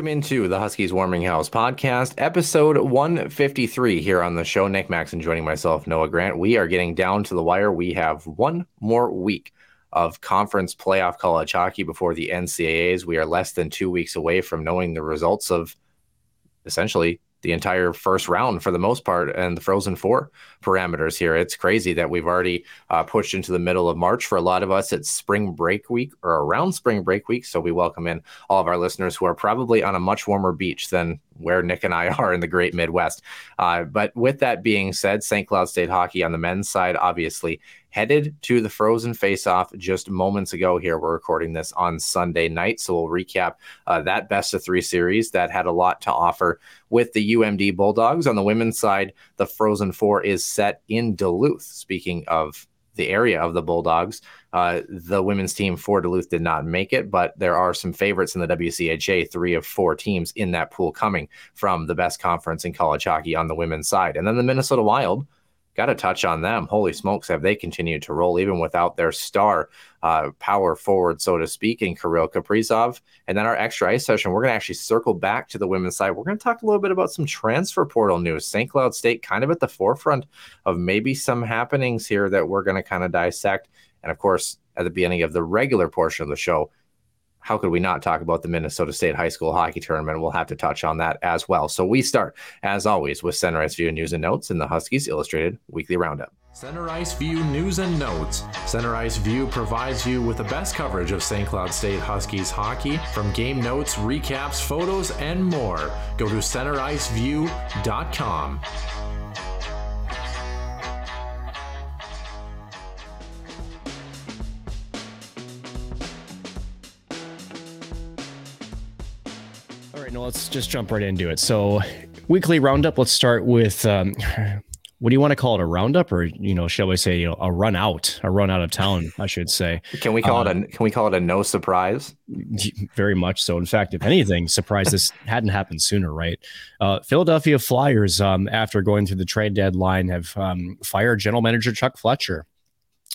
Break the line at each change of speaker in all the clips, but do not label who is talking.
Welcome into the Huskies Warming House podcast, episode 153 here on the show. Nick Max and joining myself, Noah Grant. We are getting down to the wire. We have one more week of conference playoff college hockey before the NCAAs. We are less than two weeks away from knowing the results of essentially the entire first round for the most part and the Frozen Four parameters here. It's crazy that we've already uh, pushed into the middle of March. For a lot of us, it's spring break week or around spring break week. So we welcome in all of our listeners who are probably on a much warmer beach than where Nick and I are in the great Midwest. Uh, but with that being said, St. Cloud State hockey on the men's side, obviously headed to the Frozen face-off just moments ago here. We're recording this on Sunday night, so we'll recap uh, that best of three series that had a lot to offer with the UMD Bulldogs. On the women's side, the Frozen Four is set in Duluth. Speaking of the area of the Bulldogs, uh, the women's team for Duluth did not make it, but there are some favorites in the WCHA, three of four teams in that pool coming from the best conference in college hockey on the women's side. And then the Minnesota Wild got to touch on them. Holy smokes, have they continued to roll even without their star uh, power forward, so to speak, in Kirill Kaprizov. And then our extra ice session, we're going to actually circle back to the women's side. We're going to talk a little bit about some transfer portal news. St. Cloud State kind of at the forefront of maybe some happenings here that we're going to kind of dissect. And of course, at the beginning of the regular portion of the show, how could we not talk about the Minnesota State High School Hockey Tournament? We'll have to touch on that as well. So we start, as always, with Center Ice View news and notes in the Huskies Illustrated Weekly Roundup. Center Ice View news and notes. Center Ice View provides you with the best coverage of St. Cloud State Huskies hockey from game notes, recaps, photos, and more. Go to centericeview.com.
right, no, let's just jump right into it. So, weekly roundup. Let's start with um, what do you want to call it? A roundup, or you know, shall we say, you know, a run out, a run out of town, I should say.
Can we call
Um,
it a Can we call it a no surprise?
Very much so. In fact, if anything, surprise this hadn't happened sooner, right? Uh, Philadelphia Flyers, um, after going through the trade deadline, have um, fired general manager Chuck Fletcher.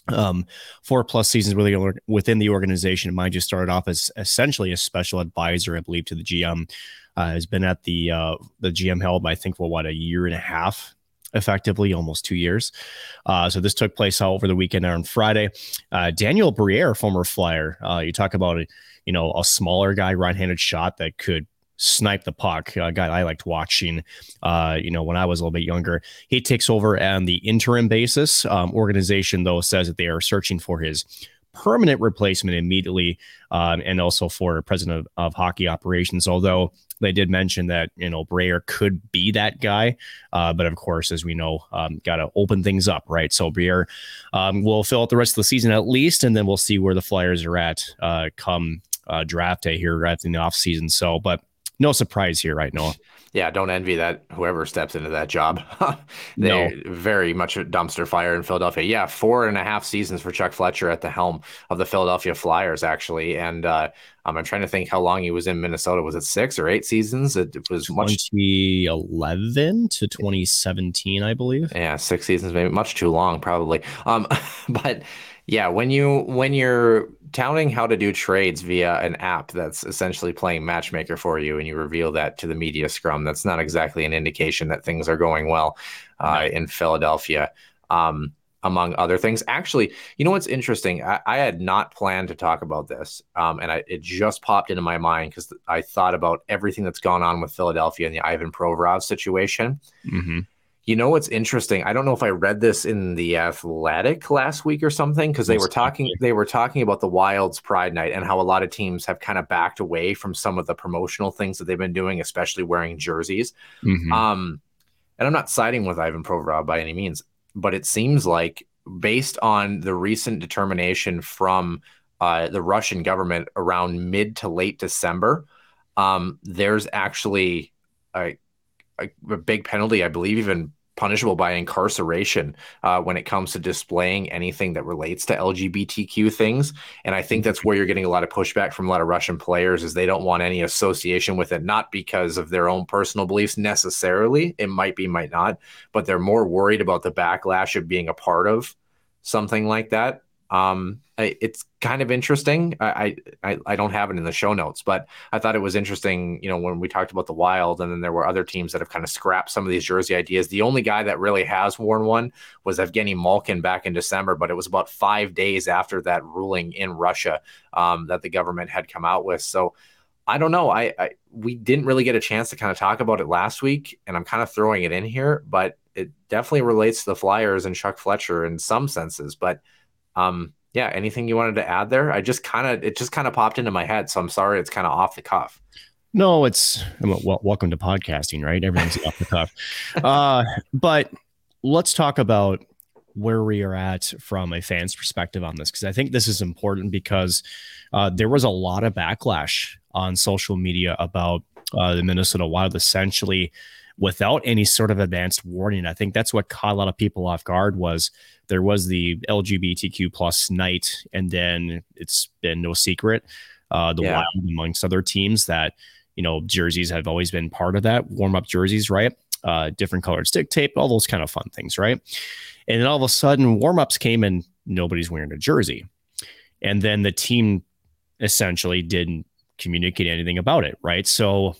Um, four plus seasons with the, within the organization. Mind you, started off as essentially a special advisor, I believe, to the GM. Uh, has been at the uh, the GM helm, I think, for what a year and a half, effectively almost two years. Uh, so this took place over the weekend on Friday. Uh, Daniel Briere, former Flyer, uh, you talk about a you know a smaller guy, right-handed shot that could snipe the puck. A guy I liked watching. Uh, you know when I was a little bit younger, he takes over on the interim basis. Um, organization though says that they are searching for his permanent replacement immediately, um, and also for president of, of hockey operations. Although they did mention that you know Briere could be that guy, uh, but of course, as we know, um, got to open things up, right? So Briere um, will fill out the rest of the season at least, and then we'll see where the Flyers are at uh, come uh, draft day here, right in the off season. So, but no surprise here, right, Noah?
Yeah, don't envy that whoever steps into that job. they very much a dumpster fire in Philadelphia. Yeah, four and a half seasons for Chuck Fletcher at the helm of the Philadelphia Flyers, actually. And uh, um, I'm trying to think how long he was in Minnesota. Was it six or eight seasons? It, it was much.
2011 to 2017, I believe.
Yeah, six seasons, maybe much too long, probably. Um, but yeah, when you when you're touting how to do trades via an app that's essentially playing matchmaker for you, and you reveal that to the media scrum, that's not exactly an indication that things are going well uh, in Philadelphia. Um, among other things. Actually, you know what's interesting? I, I had not planned to talk about this, um, and I, it just popped into my mind because I thought about everything that's gone on with Philadelphia and the Ivan Provorov situation.
Mm-hmm.
You know what's interesting? I don't know if I read this in the Athletic last week or something because they were talking they were talking about the Wild's Pride Night and how a lot of teams have kind of backed away from some of the promotional things that they've been doing, especially wearing jerseys.
Mm-hmm.
Um, and I'm not siding with Ivan Provorov by any means but it seems like based on the recent determination from uh, the Russian government around mid to late December, um, there's actually a, a, a, big penalty, I believe, even punishable by incarceration uh, when it comes to displaying anything that relates to LGBTQ things. And I think that's where you're getting a lot of pushback from a lot of Russian players is they don't want any association with it, not because of their own personal beliefs necessarily. It might be, might not, but they're more worried about the backlash of being a part of something like that. Um, it's kind of interesting. I, I I don't have it in the show notes, but I thought it was interesting. You know, when we talked about the Wild, and then there were other teams that have kind of scrapped some of these jersey ideas. The only guy that really has worn one was Evgeny Malkin back in December, but it was about five days after that ruling in Russia um, that the government had come out with. So I don't know. I, I we didn't really get a chance to kind of talk about it last week, and I'm kind of throwing it in here, but it definitely relates to the Flyers and Chuck Fletcher in some senses, but. Um, yeah, anything you wanted to add there? I just kind of it just kind of popped into my head, so I'm sorry it's kind of off the cuff.
No, it's well, welcome to podcasting, right? Everything's off the cuff. Uh, but let's talk about where we are at from a fan's perspective on this because I think this is important because uh, there was a lot of backlash on social media about uh, the Minnesota Wild essentially without any sort of advanced warning. I think that's what caught a lot of people off guard was there was the LGBTQ plus night, and then it's been no secret. Uh, the yeah. Wild, amongst other teams, that you know jerseys have always been part of that warm up jerseys, right? Uh, different colored stick tape, all those kind of fun things, right? And then all of a sudden, warm ups came and nobody's wearing a jersey, and then the team essentially didn't communicate anything about it, right? So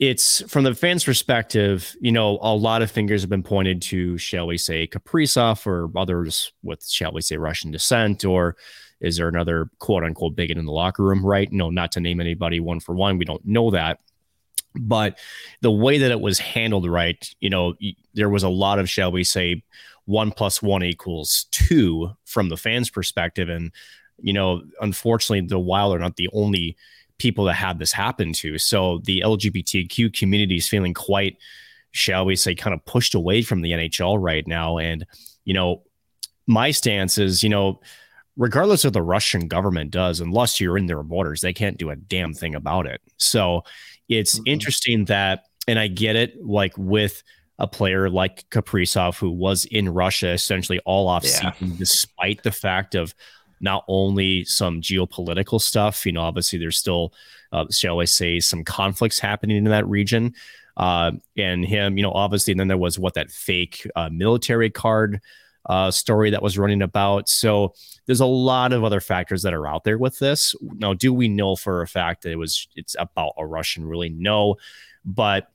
it's from the fans' perspective, you know, a lot of fingers have been pointed to, shall we say, Kaprizov or others with, shall we say, Russian descent, or is there another quote unquote bigot in the locker room, right? No, not to name anybody one for one. We don't know that. But the way that it was handled, right, you know, there was a lot of, shall we say, one plus one equals two from the fans' perspective. And, you know, unfortunately, the Wild are not the only people that have this happen to. So the LGBTQ community is feeling quite, shall we say, kind of pushed away from the NHL right now. And, you know, my stance is, you know, regardless of the Russian government does, unless you're in their borders, they can't do a damn thing about it. So it's mm-hmm. interesting that, and I get it, like with a player like Kaprizov, who was in Russia essentially all off yeah. despite the fact of not only some geopolitical stuff, you know, obviously there's still, uh, shall I say, some conflicts happening in that region. Uh, and him, you know, obviously, and then there was what that fake uh, military card uh, story that was running about. So there's a lot of other factors that are out there with this. Now, do we know for a fact that it was it's about a Russian? Really, no. But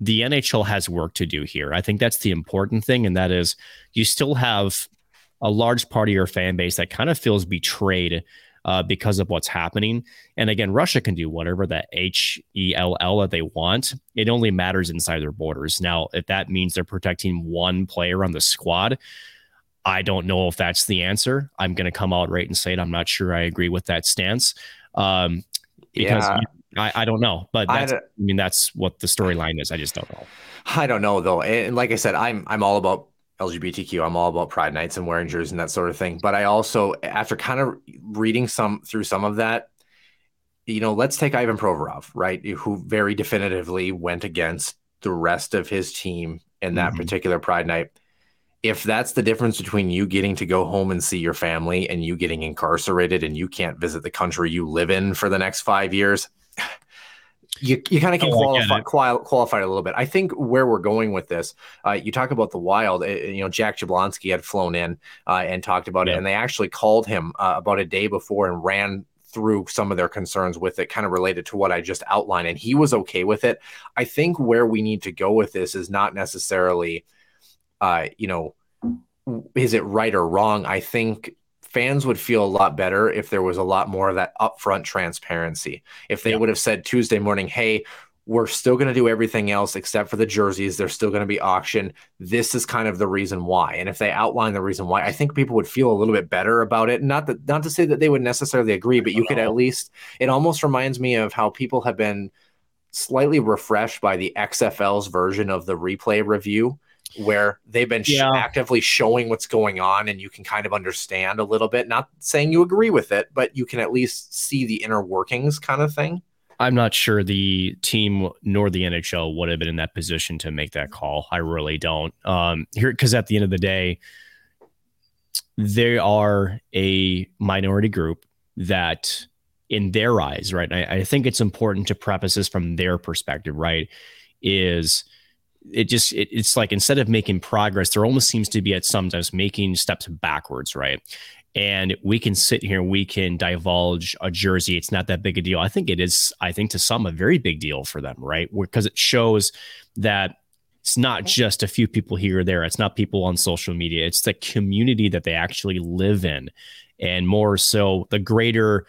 the NHL has work to do here. I think that's the important thing, and that is you still have a large part of your fan base that kind of feels betrayed uh, because of what's happening. And again, Russia can do whatever that H E L L that they want. It only matters inside their borders. Now, if that means they're protecting one player on the squad, I don't know if that's the answer. I'm going to come out right and say it. I'm not sure I agree with that stance um, because yeah. I, I, don't know. But I, I mean, that's what the storyline is. I just don't know.
I don't know though, and like I said, I'm I'm all about LGBTQ. I'm all about pride nights and wearing jerseys and that sort of thing. But I also, after kind of reading some through some of that, you know, let's take Ivan Provorov, right? Who very definitively went against the rest of his team in that mm-hmm. particular pride night. If that's the difference between you getting to go home and see your family and you getting incarcerated and you can't visit the country you live in for the next five years, you, you kind of can oh, qualify, quali- qualify it a little bit. I think where we're going with this, uh, you talk about the wild. Uh, you know, Jack Jablonski had flown in uh, and talked about it, and they actually called him uh, about a day before and ran through some of their concerns with it, kind of related to what I just outlined, and he was okay with it. I think where we need to go with this is not necessarily, uh, you know, is it right or wrong? I think fans would feel a lot better if there was a lot more of that upfront transparency. If they yeah. would have said Tuesday morning, hey, we're still going to do everything else except for the jerseys. They're still going to be auctioned. This is kind of the reason why. And if they outline the reason why, I think people would feel a little bit better about it. Not that, not to say that they would necessarily agree, but you could at least. It almost reminds me of how people have been slightly refreshed by the XFL's version of the replay review, where they've been yeah. actively showing what's going on, and you can kind of understand a little bit. Not saying you agree with it, but you can at least see the inner workings, kind of thing.
I'm not sure the team nor the NHL would have been in that position to make that call. I really don't. Um, here, because at the end of the day, they are a minority group that, in their eyes, right? I, I think it's important to preface this from their perspective, right? Is it just it, it's like instead of making progress, there almost seems to be at sometimes making steps backwards, right? and we can sit here we can divulge a jersey. It's not that big a deal. I think it is i think to some a very big deal for them right? Because it shows that it's not just a few people here or there. It's not people on social media. It's the community that they actually live in. And more so the greater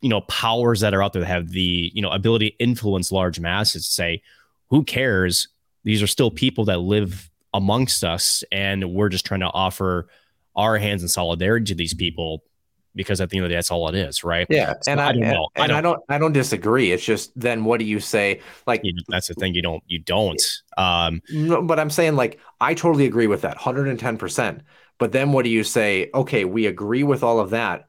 you know powers that are out there that have the you know ability to influence large masses say who cares these are still people that live amongst us and we're just trying to offer our hands in solidarity to these people because at the end of the day, that's all it is, right?
Yeah, so and I, I don't know. And, I, don't, I don't, I don't disagree. It's just then what do you say? Like
you know, that's the thing. You don't, you don't. Um,
no, but I'm saying like I totally agree with that, 110. percent But then what do you say? Okay, we agree with all of that,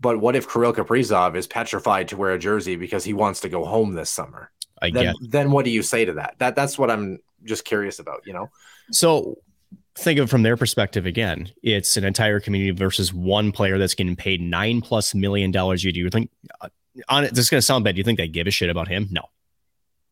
but what if Kirill Kaprizov is petrified to wear a jersey because he wants to go home this summer?
I
then,
get.
Then what do you say to that? That that's what I'm just curious about. You know.
So think of it from their perspective again. It's an entire community versus one player that's getting paid nine plus million dollars. You do you think uh, on it? This is going to sound bad. Do you think they give a shit about him? No,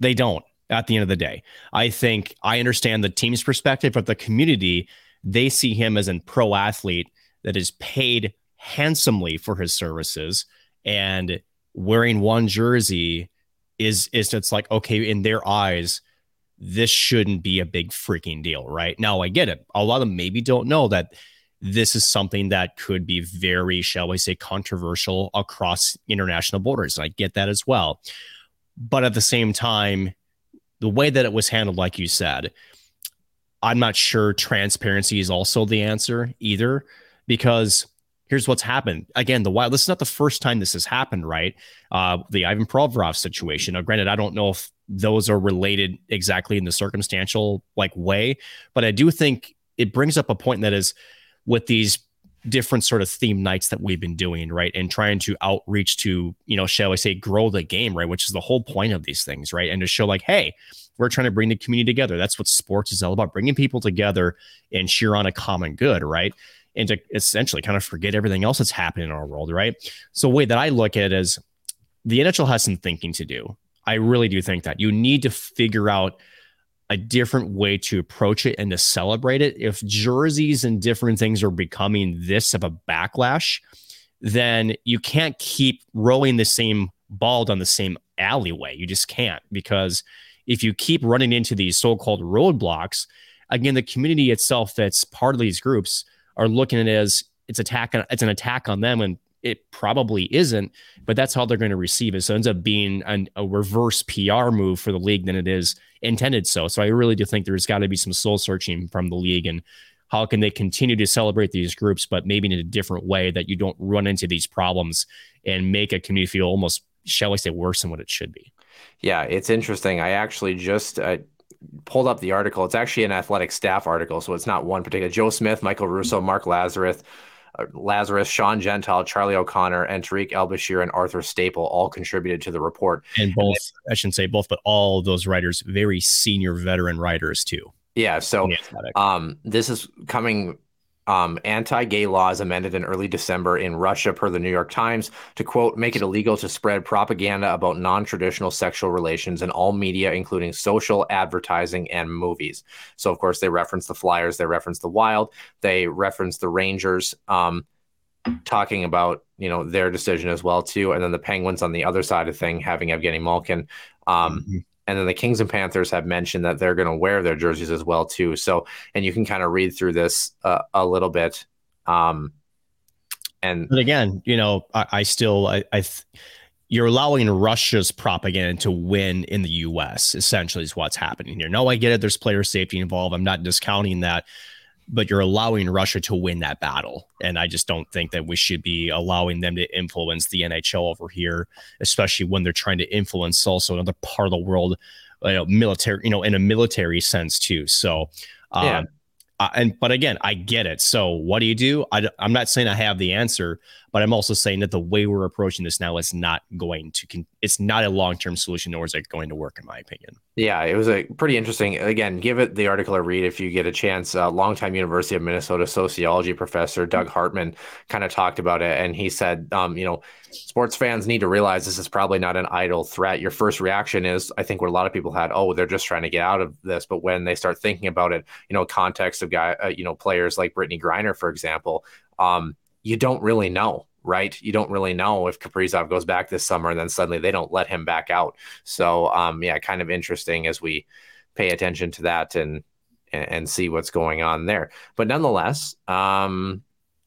they don't. At the end of the day, I think I understand the team's perspective, but the community they see him as a pro athlete that is paid handsomely for his services and wearing one jersey is is it's like okay in their eyes this shouldn't be a big freaking deal, right? Now, I get it. A lot of them maybe don't know that this is something that could be very, shall we say, controversial across international borders. I get that as well. But at the same time, the way that it was handled, like you said, I'm not sure transparency is also the answer either, because here's what's happened. Again, the wild, this is not the first time this has happened, right? Uh, the Ivan Provorov situation. Now, granted, I don't know if those are related exactly in the circumstantial like way. But I do think it brings up a point that is with these different sort of theme nights that we've been doing, right? And trying to outreach to, you know, shall I say, grow the game, right? Which is the whole point of these things, right? And to show like, hey, we're trying to bring the community together. That's what sports is all about, bringing people together and cheer on a common good, right? And to essentially kind of forget everything else that's happening in our world, right? So, way that I look at it is the NHL has some thinking to do. I really do think that you need to figure out a different way to approach it and to celebrate it. If jerseys and different things are becoming this of a backlash, then you can't keep rolling the same ball down the same alleyway. You just can't because if you keep running into these so-called roadblocks, again, the community itself that's part of these groups are looking at it as it's attack it's an attack on them and it probably isn't, but that's how they're going to receive it. So it ends up being an, a reverse PR move for the league than it is intended so. So I really do think there's got to be some soul searching from the league and how can they continue to celebrate these groups, but maybe in a different way that you don't run into these problems and make a community feel almost, shall we say, worse than what it should be.
Yeah, it's interesting. I actually just uh, pulled up the article. It's actually an athletic staff article, so it's not one particular. Joe Smith, Michael Russo, Mark Lazerus, uh, Lazerus, Sean Gentile, Charlie O'Connor, and Tarik El-Bashir and Arthur Staple all contributed to the report.
And both, and I shouldn't say both, but all those writers, very senior veteran writers too.
Yeah. So um, this is coming um, anti-gay laws amended in early December in Russia, per the New York Times, to quote, make it illegal to spread propaganda about non-traditional sexual relations in all media, including social, advertising, and movies. So, of course, they reference the Flyers, they reference the Wild, they reference the Rangers, um, talking about you know their decision as well too, and then the Penguins on the other side of thing having Evgeny Malkin. Um, mm-hmm and then the Kings and Panthers have mentioned that they're going to wear their jerseys as well too. So, and you can kind of read through this uh, a little bit. Um, and
but again, you know, I, I still, I, I th- you're allowing Russia's propaganda to win in the U.S. Essentially, is what's happening here. No, I get it. There's player safety involved. I'm not discounting that, but you're allowing Russia to win that battle, and I just don't think that we should be allowing them to influence the NHL over here, especially when they're trying to influence also another part of the world, you know, military, you know, in a military sense too. So, um, yeah. Uh, and but again, I get it. So what do you do? I, am not saying I have the answer, but I'm also saying that the way we're approaching this now is not going to. Con- it's not a long term solution, nor is it going to work, in my opinion.
Yeah, it was a pretty interesting. Again, give it the article a read if you get a chance. Uh, longtime University of Minnesota sociology professor Doug Hartmann kind of talked about it, and he said, um, you know, sports fans need to realize this is probably not an idle threat. Your first reaction is, I think, what a lot of people had, oh, they're just trying to get out of this. But when they start thinking about it, you know, context of guy, uh, you know, players like Brittney Griner, for example, um, you don't really know, right? You don't really know if Kaprizov goes back this summer and then suddenly they don't let him back out. So, um, yeah, kind of interesting as we pay attention to that and and see what's going on there. But nonetheless, um,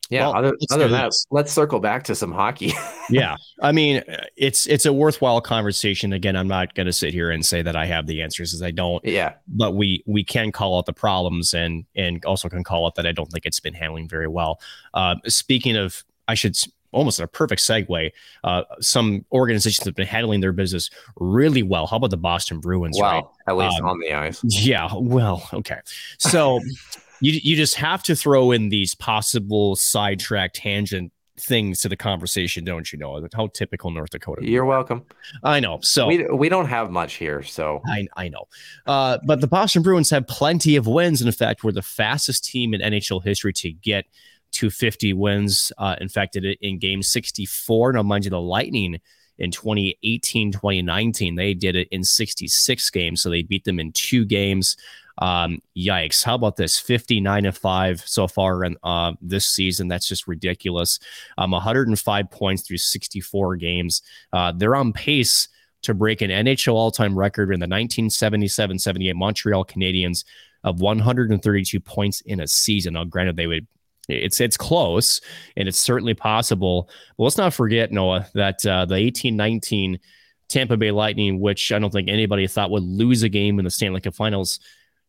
yeah. Well, other, other than that, let's circle back to some hockey.
yeah, I mean, it's it's a worthwhile conversation. Again, I'm not going to sit here and say that I have the answers, as I don't.
Yeah.
But we we can call out the problems, and and also can call out that I don't think it's been handling very well. Uh, speaking of, I should almost a perfect segue. Uh, some organizations have been handling their business really well. How about the Boston Bruins?
Well,
right?
at least um, on the ice.
Yeah. Well, okay. So you you just have to throw in these possible sidetrack tangent things to the conversation, don't you know? How typical North Dakota.
You're welcome.
I know. So
we, we don't have much here, so
I I know. Uh, but the Boston Bruins have plenty of wins. In fact, we're the fastest team in NHL history to get to 50 wins. Uh, in fact, it in Game 64. Now, mind you, the Lightning in 2018, 2019, they did it in 66 games, so they beat them in two games. Um, yikes. How about this? 59 and 5 so far in uh, this season. That's just ridiculous. Um, 105 points through 64 games. Uh, they're on pace to break an NHL all time record in the 1977 78 Montreal Canadiens of 132 points in a season. Now, granted, they would. It's it's close and it's certainly possible. But let's not forget, Noah, that uh, the 1819 Tampa Bay Lightning, which I don't think anybody thought would lose a game in the Stanley Cup Finals,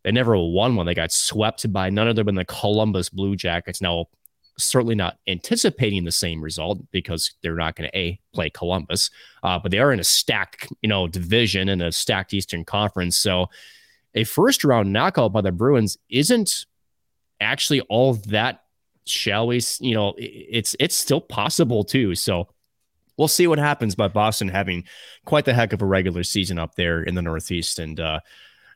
they never won one. They got swept by none other than the Columbus Blue Jackets. Now, certainly not anticipating the same result because they're not going to a play Columbus, uh, but they are in a stacked you know division in a stacked Eastern Conference. So a first round knockout by the Bruins isn't actually all that. Shall we? You know, it's it's still possible too. So we'll see what happens. But Boston having quite the heck of a regular season up there in the Northeast, and uh,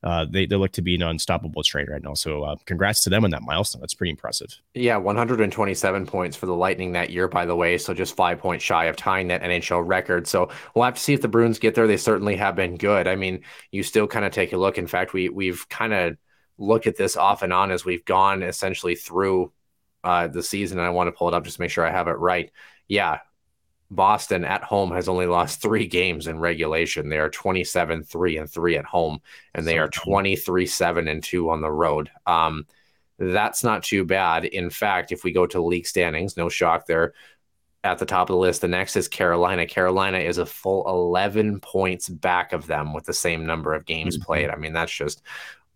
uh, they, they look to be an unstoppable train right now. So uh, congrats to them on that milestone. That's pretty impressive.
Yeah, 127 points for the Lightning that year, by the way. So just five points shy of tying that NHL record. So we'll have to see if the Bruins get there. They certainly have been good. I mean, you still kind of take a look. In fact, we we've kind of looked at this off and on as we've gone essentially through uh, the season. And I want to pull it up just to make sure I have it right. Yeah, Boston at home has only lost three games in regulation. They are 27 3 and 3 at home, and they are 23 7 and 2 on the road. Um, that's not too bad. In fact, if we go to league standings, no shock there at the top of the list. The next is Carolina. Carolina is a full 11 points back of them with the same number of games mm-hmm. played. I mean, that's just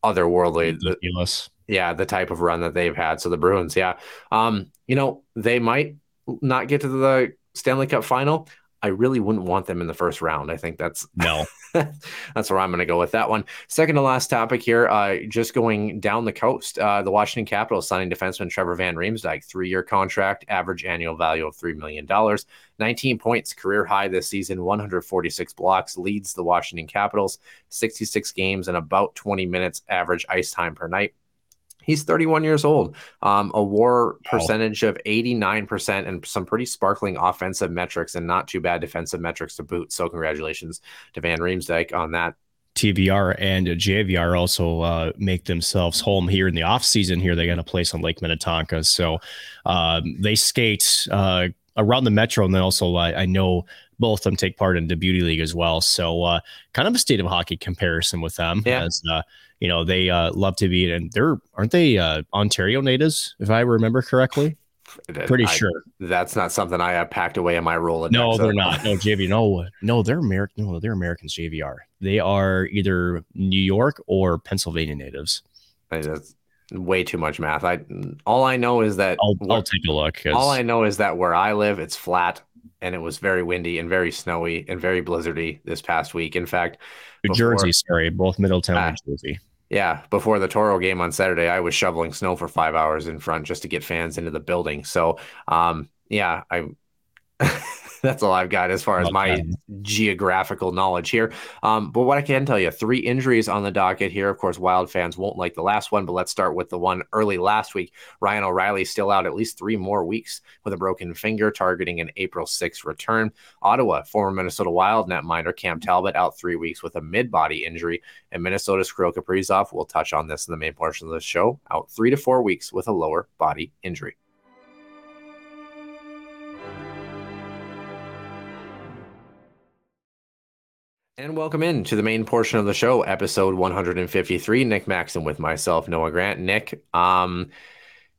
otherworldly.
Ridiculous.
Yeah, the type of run that they've had. So the Bruins, yeah. Um, you know, they might not get to the Stanley Cup final, I really wouldn't want them in the first round. I think that's
no.
that's where I'm going to go with that one. Second to last topic here, uh, just going down the coast. Uh, the Washington Capitals signing defenseman Trevor Van Riemsdyk, three-year contract, average annual value of three million dollars, 19 points, career high this season, 146 blocks, leads the Washington Capitals, 66 games and about 20 minutes average ice time per night. He's 31 years old. Um, a WAR percentage of 89% and some pretty sparkling offensive metrics and not too bad defensive metrics to boot. So congratulations to Van Riemsdyk on that.
TVR and JVR also uh, make themselves home here in the off season. Here they got a place on Lake Minnetonka, so um, they skate uh, around the metro, and then also I know both of them take part in the beauty league as well. So uh, kind of a state of hockey comparison with them.
Yeah.
As uh, you know, they uh, love to be and they're aren't they uh, Ontario natives if I remember correctly. Pretty
I-
sure.
that's not something I have packed away in my Rolodex.
No,
so-
they're not. No, JV. No, no, they're American. No, they're Americans. JVR. They are either New York or Pennsylvania natives.
That's way too much math. I all I know is that
I'll,
where-
I'll take a look.
all I know is that where I live, it's flat and it was very windy and very snowy and very blizzardy this past week. In fact,
New
before-
Jersey, sorry, both Middletown
Ah.
and Jersey.
Yeah, before the Toro game on Saturday, I was shoveling snow for five hours in front just to get fans into the building. So, um, yeah, I that's all I've got as far as my geographical knowledge here. Um, but what I can tell you, three injuries on the docket here. Of course, Wild fans won't like the last one, but let's start with the one early last week. Ryan O'Reilly still out at least three more weeks with a broken finger, targeting an April 6th return. Ottawa, former Minnesota Wild netminder Cam Talbot out three weeks with a mid body injury. And Minnesota's Kirill Kaprizov, we'll touch on this in the main portion of the show, out three to four weeks with a lower body injury. And welcome in to the main portion of the show, episode 153. Nick Maxon with myself, Noah Grant. Nick, um,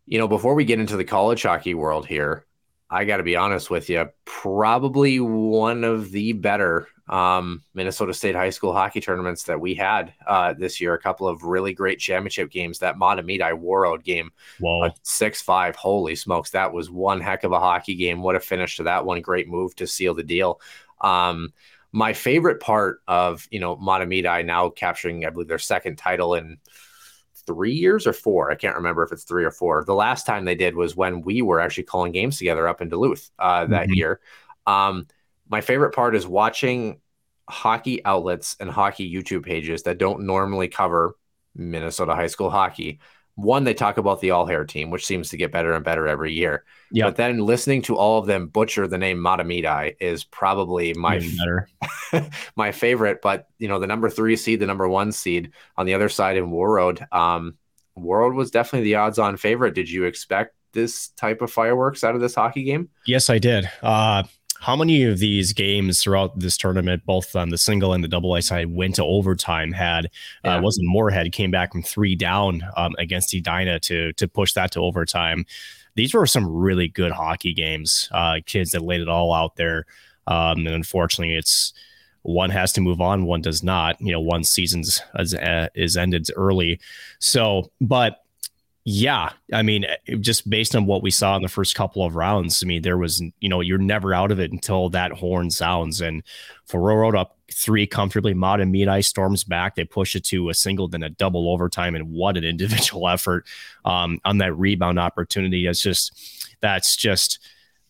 you know, before we get into the college hockey world here, I got to be honest with you, probably one of the better um, Minnesota State high school hockey tournaments that we had uh, this year. A couple of really great championship games. That Mahtomedi Warroad game, six five. Holy smokes, that was one heck of a hockey game. What a finish to that one! Great move to seal the deal. Um, my favorite part of you know Mahtomedi now capturing, I believe, their second title in three years or four. I can't remember if it's three or four. The last time they did was when we were actually calling games together up in Duluth uh, that
Mhm.
year. Um, my favorite part is watching hockey outlets and hockey YouTube pages that don't normally cover Minnesota high school hockey. One, they talk about the all hair team, which seems to get better and better every year.
Yeah.
But then listening to all of them butcher the name Mahtomedi is probably my my favorite. But you know, the number three seed, the number one seed on the other side in Warroad. Um, Warroad was definitely the odds-on favorite. Did you expect this type of fireworks out of this hockey game?
Yes, I did. Uh, how many of these games throughout this tournament, both on the single and the double A side, went to overtime? Had
Yeah.
uh, wasn't Moorhead came back from three down um, against Edina to to push that to overtime. These were some really good hockey games. Uh, kids that laid it all out there, um, and unfortunately, it's one has to move on, one does not. You know, one season's is, uh, is ended early, so but yeah, I mean, just based on what we saw in the first couple of rounds, I mean, there was, you know, you're never out of it until that horn sounds. And for Warroad up three comfortably, Meat Ice storms back. They push it to a single, then a double overtime. And what an individual effort um, on that rebound opportunity. It's just, that's just,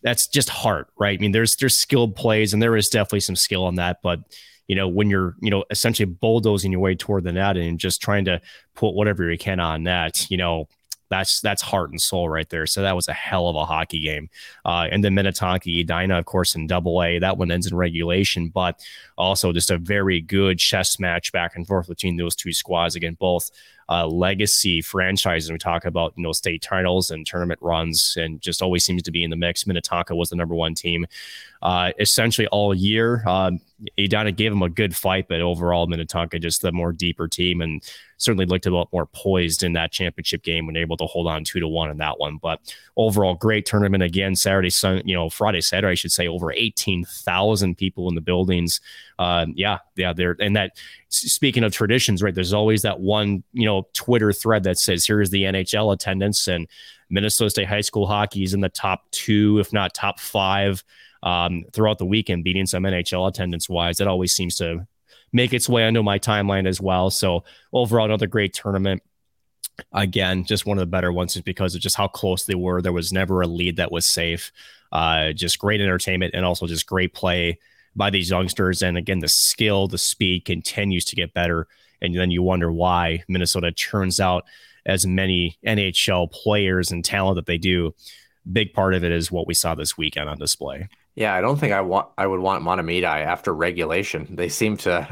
that's just heart, right? I mean, there's, there's skilled plays and there is definitely some skill on that, but you know, when you're, you know, essentially bulldozing your way toward the net and just trying to put whatever you can on that, you know, that's that's heart and soul right there. So that was a hell of a hockey game. Uh, and then Minnetonka Edina, of course, in Double A. That one ends in regulation, but also just a very good chess match back and forth between those two squads. Again, both uh, legacy franchises. We talk about you know state titles and tournament runs, and just always seems to be in the mix. Minnetonka was the number one team uh, essentially all year. Um, Edina gave them a good fight, but overall Minnetonka just the more deeper team and certainly looked a lot more poised in that championship game when able to hold on two to one in that one. But overall, great tournament again. Saturday, Sun, you know, Friday, Saturday, I should say, over eighteen thousand people in the buildings. Uh, yeah, yeah, there. And that speaking of traditions, right? There's always that one, you know, Twitter thread that says, "Here's the NHL attendance," and Minnesota State high school hockey is in the top two, if not top five. Um, throughout the weekend, beating some NHL attendance wise, that always seems to make its way onto my timeline as well. So overall, another great tournament. Again, just one of the better ones is because of just how close they were. There was never a lead that was safe. Uh, just great entertainment and also just great play by these youngsters. And again, the skill, the speed continues to get better. And then you wonder why Minnesota turns out as many NHL players and talent that they do. Big part of it is what we saw this weekend on display.
Yeah, I don't think I want I would want Mahtomedi after regulation. They seem to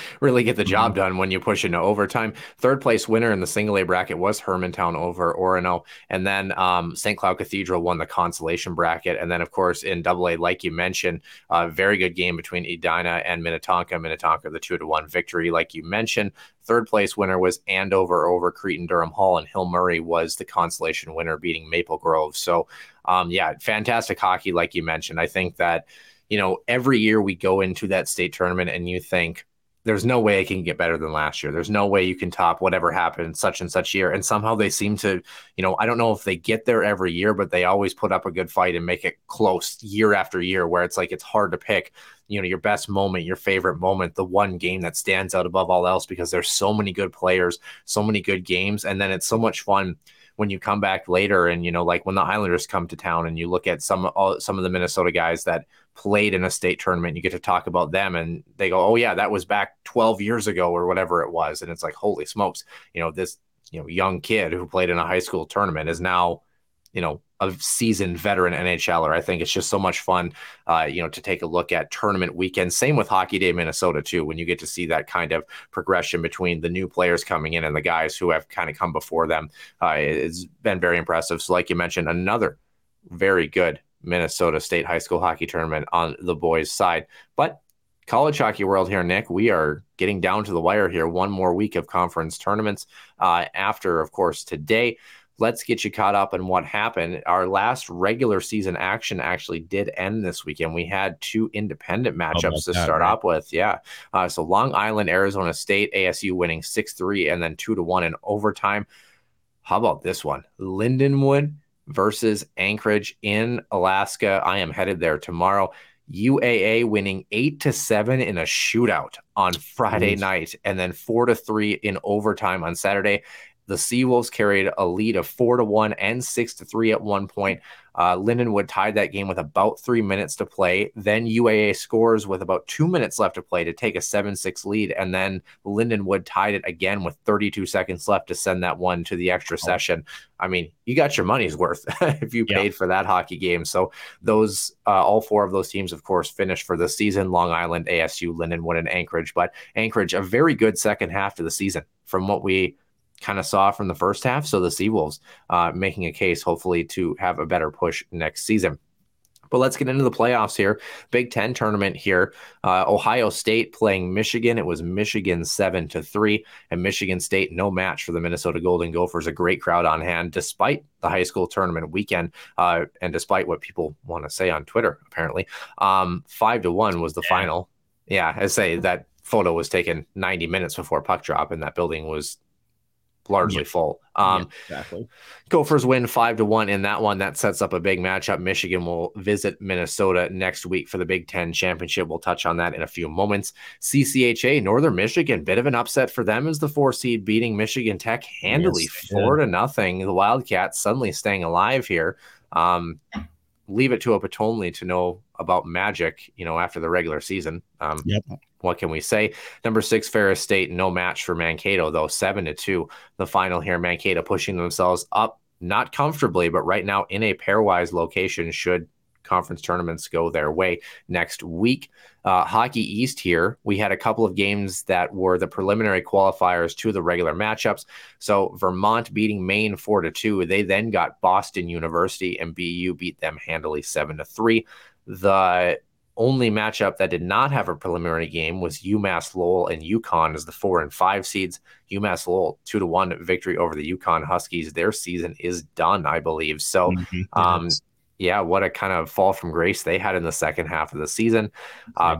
really get the job mm-hmm. done when you push into overtime. Third place winner in the single A bracket was Hermantown over Orono, and then um, St. Cloud Cathedral won the consolation bracket. And then, of course, in Double A, like you mentioned, a very good game between Edina and Minnetonka. Minnetonka the two to one victory, like you mentioned. Third place winner was Andover over Cretin Derham Hall, and Hill Murray was the consolation winner, beating Maple Grove. So, um, yeah, fantastic hockey, like you mentioned. I think that, you know, every year we go into that state tournament and you think, there's no way it can get better than last year. There's no way you can top whatever happened such and such year. And somehow they seem to, you know, I don't know if they get there every year, but they always put up a good fight and make it close year after year where it's like it's hard to pick you know your best moment your favorite moment the one game that stands out above all else because there's so many good players so many good games and then it's so much fun when you come back later and you know like when the islanders come to town and you look at some all, some of the minnesota guys that played in a state tournament you get to talk about them and they go oh yeah that was back 12 years ago or whatever it was. And it's like holy smokes. You know this you know young kid who played in a high school tournament is now you know a seasoned veteran NHLer. I think it's just so much fun, uh, you know, to take a look at tournament weekend. Same with Hockey Day Minnesota too, when you get to see that kind of progression between the new players coming in and the guys who have kind of come before them. Uh, it's been very impressive. So, like you mentioned, another very good Minnesota State high school hockey tournament on the boys' side, but. College hockey world here, Nick. We are getting down to the wire here. One more week of conference tournaments uh, after, of course, today let's get you caught up on what happened. Our last regular season action actually did end this weekend. We had two independent matchups to start right? off with. Yeah. Uh, so Long Island, Arizona State, ASU winning 6 3 and then 2 to 1 in overtime. How about this one? Lindenwood versus Anchorage in Alaska. I am headed there tomorrow. UAA winning eight to seven in a shootout on Friday night, and then four to three in overtime on Saturday. The Seawolves carried a lead of four to one and six to three at one point. Uh, Lindenwood tied that game with about three minutes to play. Then UAA scores with about two minutes left to play to take a 7 6 lead. And then Lindenwood tied it again with 32 seconds left to send that one to the extra oh. session. I mean, you got your money's worth if you paid for that hockey game. So, those, uh, all four of those teams, of course, finished for the season Long Island, ASU, Lindenwood, and Anchorage. But Anchorage, a very good second half to the season from what we kind of saw from the first half. So the Seawolves uh, making a case, hopefully, to have a better push next season. But let's get into the playoffs here. Big Ten tournament here. Uh, Ohio State playing Michigan. It was Michigan seven to three, and Michigan State no match for the Minnesota Golden Gophers. A great crowd on hand, despite the high school tournament weekend, uh, and despite what people want to say on Twitter. Apparently, um, five to one was the yeah. final. Yeah, I say that photo was taken 90 minutes before puck drop, and that building was largely yeah. full. Um, yeah, exactly. Gophers win five to one in that one. That sets up a big matchup. Michigan will visit Minnesota next week for the Big Ten championship. We'll touch on that in a few moments. CCHA Northern Michigan, bit of an upset for them as the four seed beating Michigan Tech handily, yes, four to nothing. The Wildcats suddenly staying alive here. Um, leave it to a Potulny to know about magic, you know, after the regular season. Um, yep what can we say? Number six, Ferris State, no match for Mankato, though, seven to two. The final here, Mankato pushing themselves up, not comfortably, but right now in a pairwise location should conference tournaments go their way next week. Uh, Hockey East here, we had a couple of games that were the preliminary qualifiers to the regular matchups. So Vermont beating Maine four to two. They then got Boston University and BU beat them handily seven to three. The only matchup that did not have a preliminary game was UMass Lowell and UConn as the four and five seeds. UMass Lowell two to one victory over the UConn Huskies. Their season is done, I believe. So, mm-hmm. um, yeah, what a kind of fall from grace they had in the second half of the season. Uh,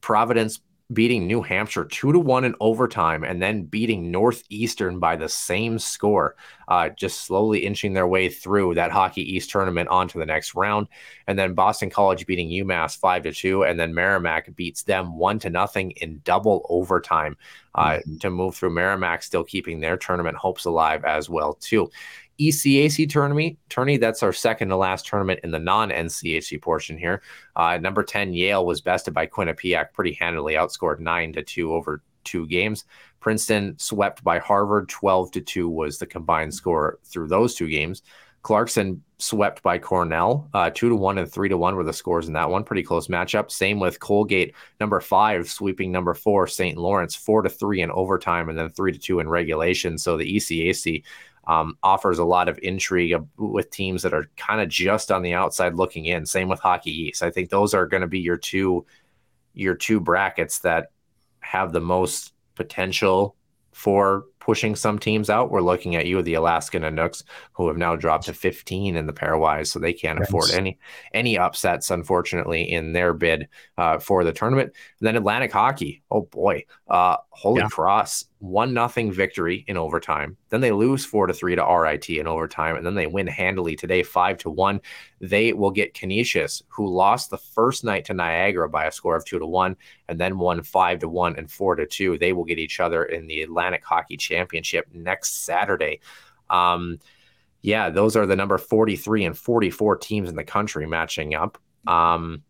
Providence beating New Hampshire two to one in overtime, and then beating Northeastern by the same score. Uh, just slowly inching their way through that Hockey East tournament onto the next round, and then Boston College beating UMass five to two, and then Merrimack beats them one to nothing in double overtime uh, mm-hmm. to move through. Merrimack still keeping their tournament hopes alive as well too. ECAC tournament, tourney. That's our second to last tournament in the non NCHC portion here. Uh, number 10, Yale was bested by Quinnipiac pretty handily, outscored 9 to 2 over two games. Princeton swept by Harvard 12 to 2 was the combined score through those two games. Clarkson swept by Cornell, uh, two to one and three to one were the scores in that one. Pretty close matchup. Same with Colgate, number five sweeping number four St. Lawrence, four to three in overtime, and then three to two in regulation. So the ECAC um, offers a lot of intrigue with teams that are kind of just on the outside looking in. Same with Hockey East. I think those are going to be your two your two brackets that have the most potential for pushing some teams out. We're looking at you, the Alaska Nanooks, who have now dropped to 15 in the pairwise, so they can't yes. afford any any upsets, unfortunately, in their bid uh, for the tournament. And then Atlantic Hockey, oh boy, uh, Holy yeah. Cross one nothing victory in overtime. Then they lose four to three to RIT in overtime, and then they win handily today five to one. They will get Canisius, who lost the first night to Niagara by a score of two to one, and then won five to one and four to two. They will get each other in the Atlantic Hockey Championship next Saturday. Um, yeah, those are the number 43 and 44 teams in the country matching up. Um,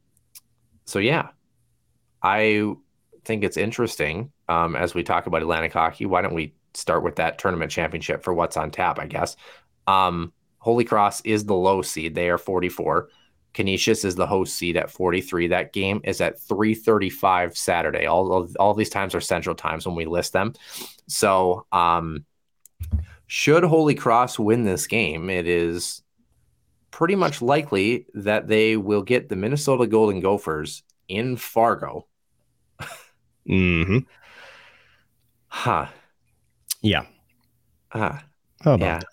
so yeah, I think it's interesting um, as we talk about Atlantic hockey. Why don't we start with that tournament championship for what's on tap? I guess. Um, Holy Cross is the low seed; they are 44. Canisius is the host seed at 43. That game is at 3:35 Saturday. All of, all these times are Central times when we list them. So, um, should Holy Cross win this game, it is pretty much likely that they will get the Minnesota Golden Gophers in Fargo
hmm
Huh.
Yeah.
Ah. Uh, yeah. That?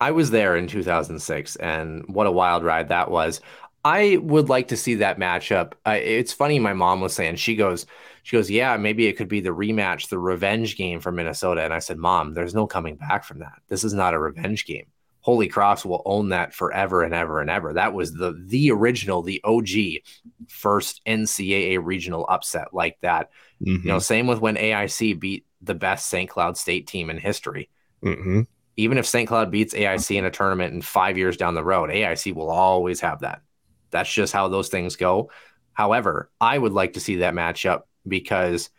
I was there in 2006, and what a wild ride that was. I would like to see that matchup. Uh, it's funny. My mom was saying she goes, she goes, yeah, maybe it could be the rematch, the revenge game for Minnesota. And I said, Mom, there's no coming back from that. This is not a revenge game. Holy Cross will own that forever and ever and ever. That was the the original, the OG first NCAA regional upset like that. Mm-hmm. You know, same with when AIC beat the best St. Cloud State team in history.
Mm-hmm.
Even if St. Cloud beats AIC in a tournament in five years down the road, AIC will always have that. That's just how those things go. However, I would like to see that matchup because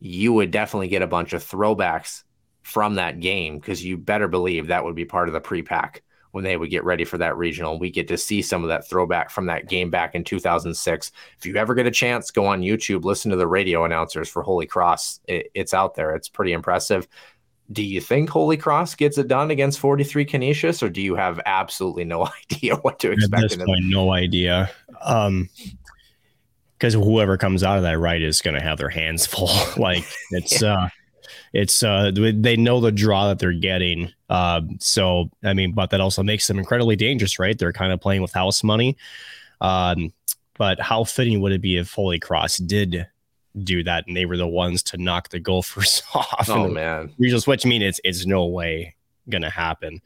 you would definitely get a bunch of throwbacks from that game because you better believe that would be part of the pre-pack when they would get ready for that regional. We get to see some of that throwback from that game back in 2006. If you ever get a chance, go on YouTube, listen to the radio announcers for Holy Cross. It, it's out there. It's pretty impressive. Do you think Holy Cross gets it done against 43 Canisius, or do you have absolutely no idea what to expect?
At this point, no idea. Um, because whoever comes out of that right is going to have their hands full. like it's, yeah. uh, it's uh they know the draw that they're getting. Um, so I mean, but that also makes them incredibly dangerous, right? They're kind of playing with house money. Um, but how fitting would it be if Holy Cross did do that and they were the ones to knock the Gophers off?
Oh man,
regional switch. I mean, it's it's no way gonna happen.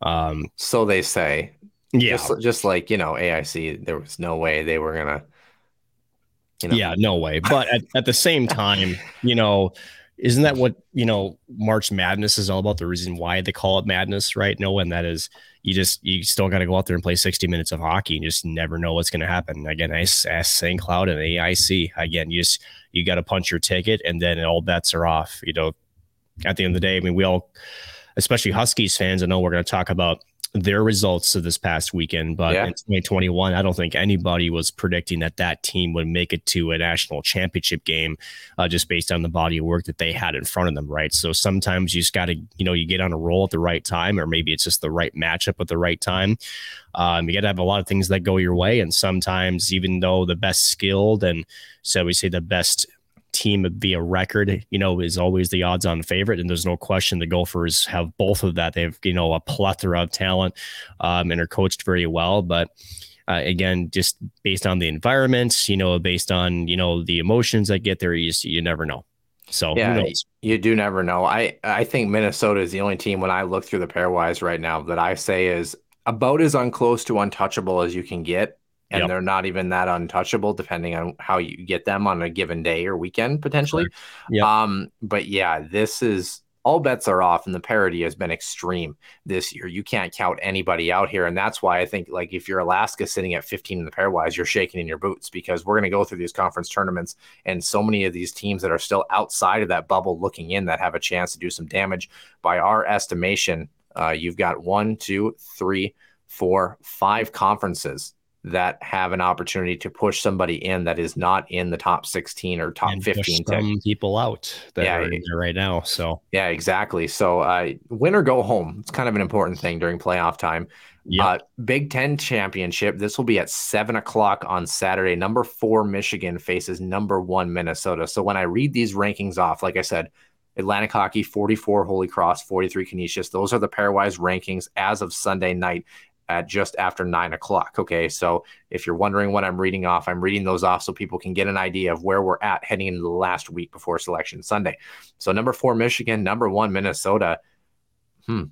Um,
so they say.
Yeah,
just, just like you know, AIC, there was no way they were gonna.
You know. Yeah, no way. But at, at the same time, you know, isn't that what you know march madness is all about? The reason why they call it madness right? No and that is you just you still got to go out there and play 60 minutes of hockey and just never know what's going to happen. Again I say, st cloud and aic again you just you got to punch your ticket and then all bets are off you know. At the end of the day i mean we all especially huskies fans i know we're going to talk about their results of this past weekend. But yeah. in 2021, I don't think anybody was predicting that that team would make it to a national championship game uh, just based on the body of work that they had in front of them, right? So sometimes you just got to, you know, you get on a roll at the right time, or maybe it's just the right matchup at the right time. Um, you got to have a lot of things that go your way. And sometimes, even though the best skilled and so we say the best team via record, you know, is always the odds on favorite. And there's no question the Gophers have both of that. They have, you know, a plethora of talent um, and are coached very well. But uh, again, just based on the environment, you know, based on, you know, the emotions that get there, you, just, you never know. So
yeah, you do never know. I, I think Minnesota is the only team when I look through the pairwise right now that I say is about as unclose to untouchable as you can get and yep. they're not even that untouchable depending on how you get them on a given day or weekend potentially.
Yep.
Um, but yeah, this is all bets are off and the parity has been extreme this year. You can't count anybody out here. And that's why I think like if you're Alaska sitting at 15 in the pairwise, you're shaking in your boots because we're going to go through these conference tournaments and so many of these teams that are still outside of that bubble looking in that have a chance to do some damage. By our estimation, uh, you've got one, two, three, four, five conferences that have an opportunity to push somebody in that is not in the top 16 or top and 15
some people out that yeah, are in there right now so.
Yeah exactly. So uh, win or go home it's kind of an important thing during playoff time. Yep. uh, big 10 championship this will be at 7 o'clock on saturday. Number four michigan faces number one minnesota. So when i read these rankings off like i said Atlantic Hockey 44 Holy Cross 43 Canisius those are the pairwise rankings as of Sunday night at just after nine o'clock. Okay. So if you're wondering what I'm reading off, I'm reading those off so people can get an idea of where we're at heading into the last week before selection Sunday. So number four, Michigan, number one, Minnesota. Hmm.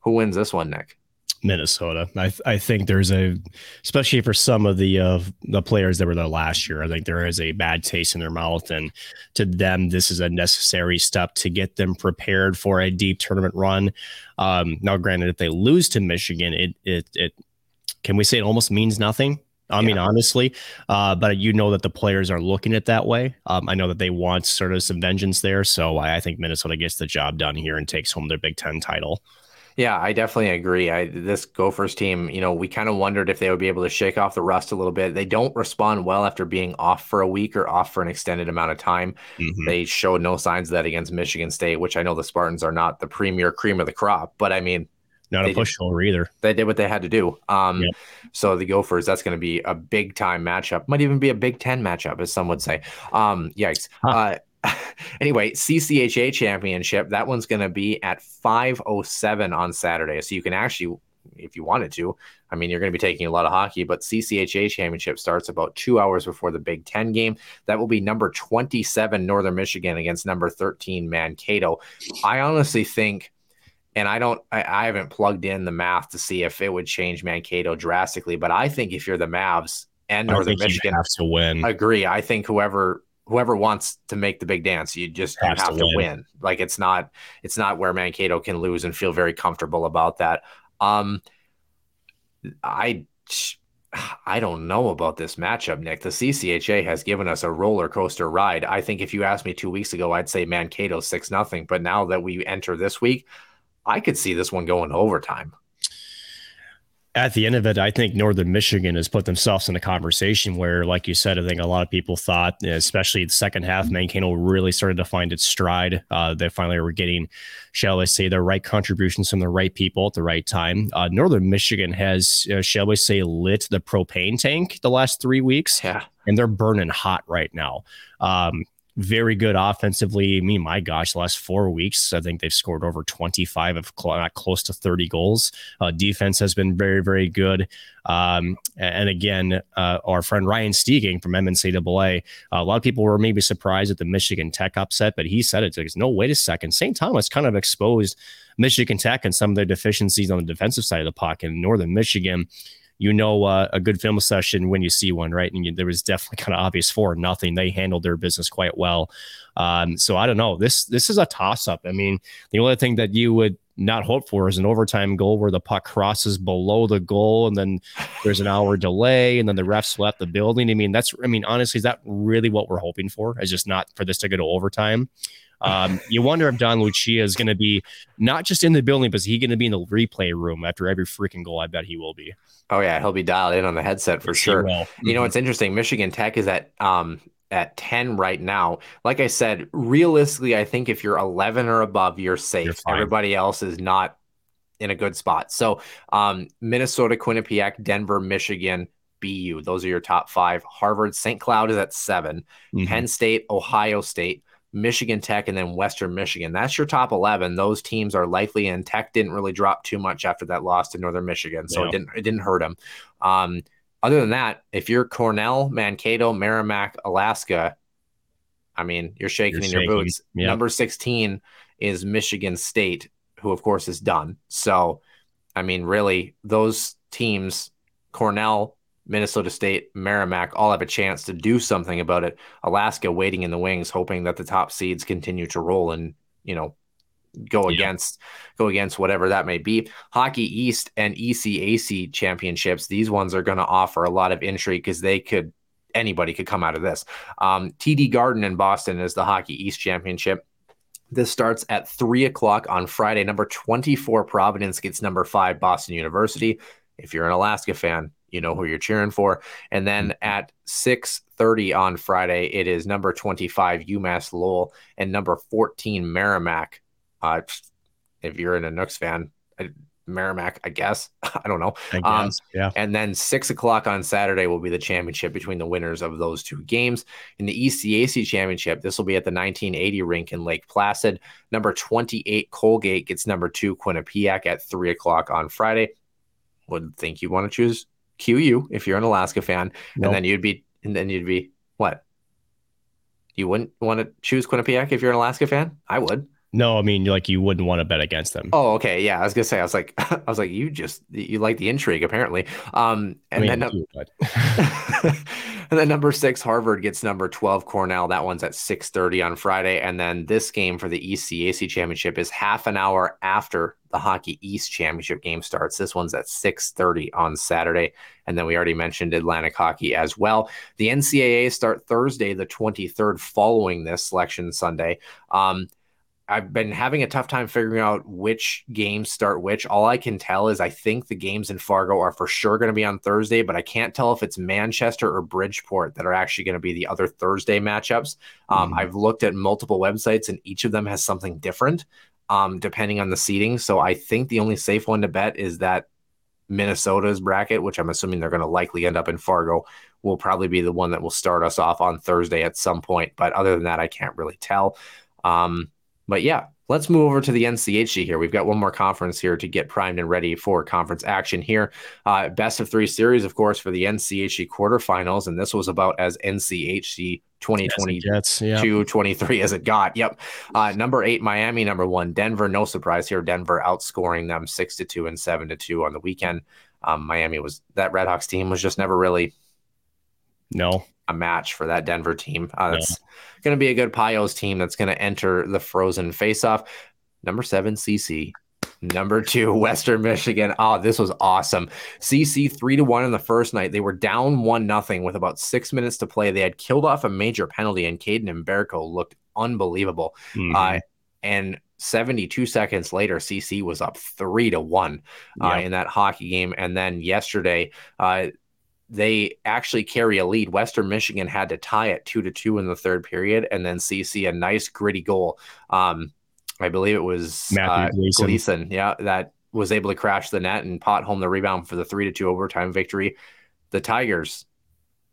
Who wins this one, Nick?
Minnesota. I I think there's a, especially for some of the uh, the players that were there last year. I think there is a bad taste in their mouth, and to them, this is a necessary step to get them prepared for a deep tournament run. Um, now, granted, if they lose to Michigan, it it it can we say it almost means nothing. I yeah. mean, honestly, uh, but you know that the players are looking at that way. Um, I know that they want sort of some vengeance there, so I, I think Minnesota gets the job done here and takes home their Big Ten title.
Yeah, I definitely agree. I this Gophers team, you know, we kind of wondered if they would be able to shake off the rust a little bit. They don't respond well after being off for a week or off for an extended amount of time. Mm-hmm. They showed no signs of that against Michigan State, which I know the Spartans are not the premier cream of the crop, but I mean,
not a pushover either.
They did what they had to do. Um, yep. So the Gophers, that's going to be a big time matchup. Might even be a Big Ten matchup, as some would say. Um, yikes. Huh. Uh, anyway, CCHA championship, that one's going to be at 507 on Saturday. So you can actually, if you wanted to, I mean, you're going to be taking a lot of hockey, but CCHA championship starts about two hours before the Big Ten game. That will be number 27 Northern Michigan against number 13 Mankato. I honestly think and I don't, I, I, haven't plugged in the math to see if it would change Mankato drastically, but I think if you're the Mavs and Northern Michigan,
have to win.
Agree. I think whoever whoever wants to make the big dance, you just you have to, win. win. Like it's not it's not where Mankato can lose and feel very comfortable about that. Um, I I don't know about this matchup, Nick. The CCHA has given us a roller coaster ride. I think if you asked me two weeks ago, I'd say Mankato six nothing. But now that we enter this week, I could see this one going overtime
at the end of it, I think Northern Michigan has put themselves in a conversation where, like you said, I think a lot of people thought, especially the second half, Mankato really started to find its stride. Uh, they finally were getting, shall I say, the right contributions from the right people at the right time. Uh, Northern Michigan has, uh, shall we say, lit the propane tank the last three weeks.
Yeah.
And they're burning hot right now. Um, very good offensively. I mean, my gosh, last four weeks, I think they've scored over 25 of cl- close to 30 goals. Uh, defense has been very, very good. Um, and again, uh, our friend Ryan Steeging from MNCAA, a lot of people were maybe surprised at the Michigan Tech upset, but he said it. Like, no, wait a second. St. Thomas kind of exposed Michigan Tech and some of their deficiencies on the defensive side of the puck in Northern Michigan you know uh, a good film session when you see one, right? And you, there was definitely kind of obvious for nothing. They handled their business quite well. Um, so I don't know. This this is a toss up. I mean, the only thing that you would not hope for is an overtime goal where the puck crosses below the goal and then there's an hour delay and then the refs left the building. I mean, that's I mean, honestly, is that really what we're hoping for? Is just not for this to go to overtime. Um, you wonder if Don Lucia is going to be not just in the building, but is he going to be in the replay room after every freaking goal? I bet he will be.
Oh yeah, he'll be dialed in on the headset for yes, sure. Mm-hmm. You know, mm-hmm. it's interesting. Michigan Tech is at um at 10 right now. Like I said, realistically, I think if you're 11 or above, you're safe. You're Everybody else is not in a good spot. So, um, Minnesota, Quinnipiac, Denver, Michigan, BU. Those are your top five. Harvard, St. Cloud is at 7 mm-hmm. Penn State, Ohio State, Michigan Tech, and then Western Michigan. That's your top 11. Those teams are likely in. Tech didn't really drop too much after that loss to Northern Michigan, so yeah. it didn't it didn't hurt them. Um, other than that, if you're Cornell, Mankato, Merrimack, Alaska, I mean, you're shaking you're in shaking. your boots. Yep. Number 16 is Michigan State, who of course is done. So, I mean, really, those teams, Cornell, Minnesota State, Merrimack all have a chance to do something about it. Alaska waiting in the wings, hoping that the top seeds continue to roll and, you know, go yeah. against go against whatever that may be. Hockey East and ECAC championships, these ones are going to offer a lot of intrigue because they could anybody could come out of this. Um, TD Garden in Boston is the Hockey East championship. This starts at three o'clock on Friday. Number 24 Providence gets number five Boston University. If you're an Alaska fan, you know who you're cheering for. And then mm-hmm. at 6:30 on Friday, it is number 25 UMass Lowell and number 14 Merrimack. Uh, if you're in a Canucks fan, Merrimack, I guess. I don't know.
I um, yeah.
And then six o'clock on Saturday will be the championship between the winners of those two games. In the ECAC championship, this will be at the 1980 rink in Lake Placid. Number 28 Colgate gets number two Quinnipiac at three o'clock on Friday. Would think you want to choose QU if you're an Alaska fan, nope. and then you'd be, and then you'd be what? You wouldn't want to choose Quinnipiac if you're an Alaska fan? I would.
No, I mean like you wouldn't want to bet against them.
Oh, okay, yeah. I was gonna say I was like I was like you just you like the intrigue apparently. Um, and I mean, then too, and then number six Harvard gets number twelve Cornell. That one's at six thirty on Friday, and then this game for the ECAC championship is half an hour after the Hockey East championship game starts. This one's at six thirty on Saturday, and then we already mentioned Atlantic Hockey as well. The NCAA start Thursday the twenty third, following this selection Sunday. Um, I've been having a tough time figuring out which games start which. All I can tell is I think the games in Fargo are for sure going to be on Thursday, but I can't tell if it's Manchester or Bridgeport that are actually going to be the other Thursday matchups. Um, mm-hmm. I've looked at multiple websites and each of them has something different um, depending on the seating. So I think the only safe one to bet is that Minnesota's bracket, which I'm assuming they're going to likely end up in Fargo, will probably be the one that will start us off on Thursday at some point. But other than that, I can't really tell. Um, but yeah, let's move over to the NCHC here. We've got one more conference here to get primed and ready for conference action here. Uh, best of three series, of course, for the NCHC quarterfinals. And this was about as NCHC 2022 yeah. 23 as it got. Yep. Uh, number eight, Miami, number one, Denver. No surprise here. Denver outscoring them six to two and seven to two on the weekend. Um, Miami was that Redhawks team was just never really
no
a match for that Denver team. Uh, that's no. going to be a good Pios team that's going to enter the Frozen faceoff. Number seven, CC. Number two, Western Michigan. Oh, this was awesome. CC three to one in the first night. They were down one nothing with about six minutes to play. They had killed off a major penalty, and Kaidan Mbereko looked unbelievable. Mm-hmm. Uh, and 72 seconds later, CC was up three to one uh, yep. in that hockey game. And then yesterday, uh, they actually carry a lead. Western Michigan had to tie it two to two in the third period, and then CC a nice gritty goal. Um, I believe it was uh, Gleason. Gleason. Yeah, that was able to crash the net and pot home the rebound for the three to two overtime victory. The Tigers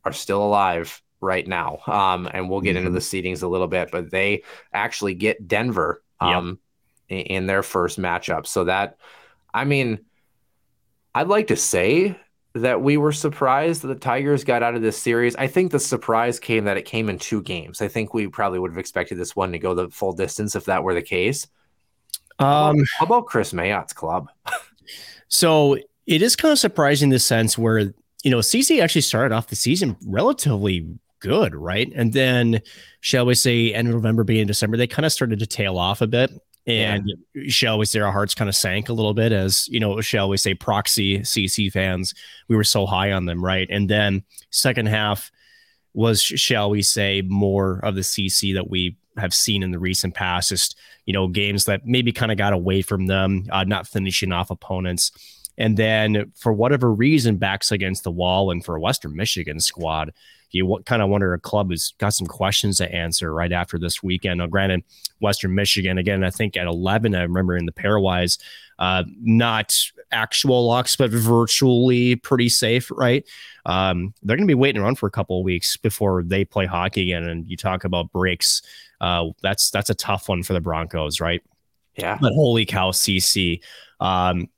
are still alive right now, um, and we'll get mm-hmm. into the seedings a little bit, but they actually get Denver um, yep. in, in their first matchup. So that, I mean, I'd like to say that we were surprised that the Tigers got out of this series. I think the surprise came that it came in two games. I think we probably would have expected this one to go the full distance if that were the case. Um, how about, Kris Mayotte's club?
so it is kind of surprising in the sense where you know CC actually started off the season relatively good, right? And then, shall we say, end of November, beginning of December, they kind of started to tail off a bit. And yeah. shall we say our hearts kind of sank a little bit as, you know, shall we say proxy CC fans, we were so high on them, right? And then second half was, shall we say, more of the CC that we have seen in the recent past, just, you know, games that maybe kind of got away from them, uh, not finishing off opponents. And then for whatever reason, backs against the wall and for a Western Michigan squad, you kind of wonder a club who's got some questions to answer right after this weekend. Now, granted, Western Michigan, again, I think at 11, I remember in the pairwise, uh, not actual locks, but virtually pretty safe, right? Um, they're going to be waiting around for a couple of weeks before they play hockey again. And you talk about breaks. Uh, that's that's a tough one for the Broncos, right?
Yeah.
But holy cow, CC. Um,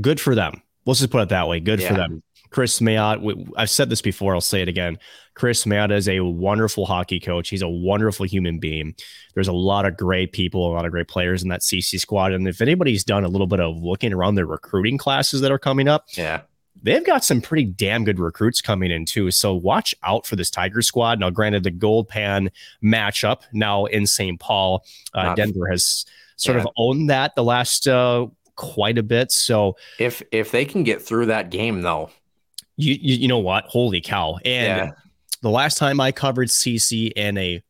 good for them. Let's just put it that way. Good yeah. for them. Kris Mayotte, I've said this before, I'll say it again. Kris Mayotte is a wonderful hockey coach. He's a wonderful human being. There's a lot of great people, a lot of great players in that CC squad. And if anybody's done a little bit of looking around the recruiting classes that are coming up,
yeah,
they've got some pretty damn good recruits coming in too. So watch out for this Tiger squad. Now, granted, the Gold Pan matchup now in St. Paul, uh, Denver has sort yeah. of owned that the last uh, quite a bit. So
if if they can get through that game, though,
you you, you know what? Holy cow! And yeah. the last time I covered CC in a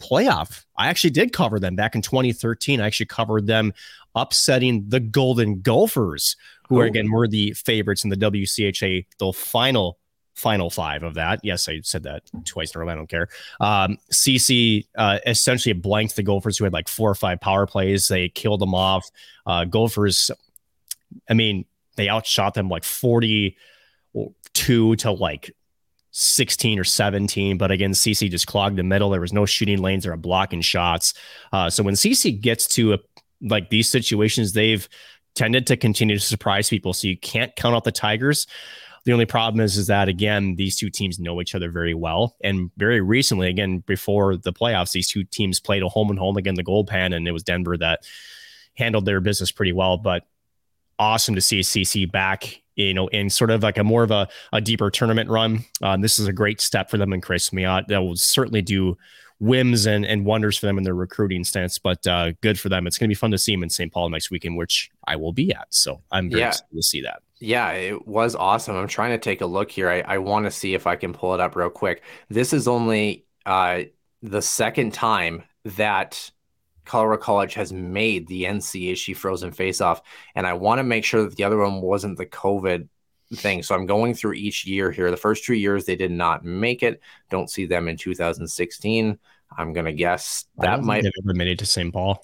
playoff, I actually did cover them back in 2013. I actually covered them upsetting the Golden Gophers, who are again were the favorites in the WCHA, the final final five of that. Yes, I said that twice in a row. I don't care. Um, CC uh, essentially blanked the Gophers, who had like four or five power plays. They killed them off. Uh, Gophers, I mean, they outshot them like 42 to like 16 or 17. But again, CC just clogged the middle. There was no shooting lanes or blocking shots. Uh, so when CC gets to a, like these situations, they've tended to continue to surprise people. So you can't count out the Tigers. The only problem is, is that again, these two teams know each other very well. And very recently, again, before the playoffs, these two teams played a home and home again, the gold pan, and it was Denver that handled their business pretty well. But awesome to see CC back, you know, in sort of like a more of a, a deeper tournament run. Uh, this is a great step for them and Kris Mayotte. That will certainly do whims and, and wonders for them in their recruiting stance, but uh, good for them. It's going to be fun to see them in St. Paul next weekend, which I will be at. So I'm very yeah. excited to see that.
Yeah, it was awesome. I'm trying to take a look here. I, I want to see if I can pull it up real quick. This is only uh, the second time that Colorado College has made the NCHC Frozen Face Off, and I want to make sure that the other one wasn't the COVID thing. So I'm going through each year here. The first two years they did not make it. Don't see them in 2016. I'm gonna guess that might
have ever made it to St. Paul.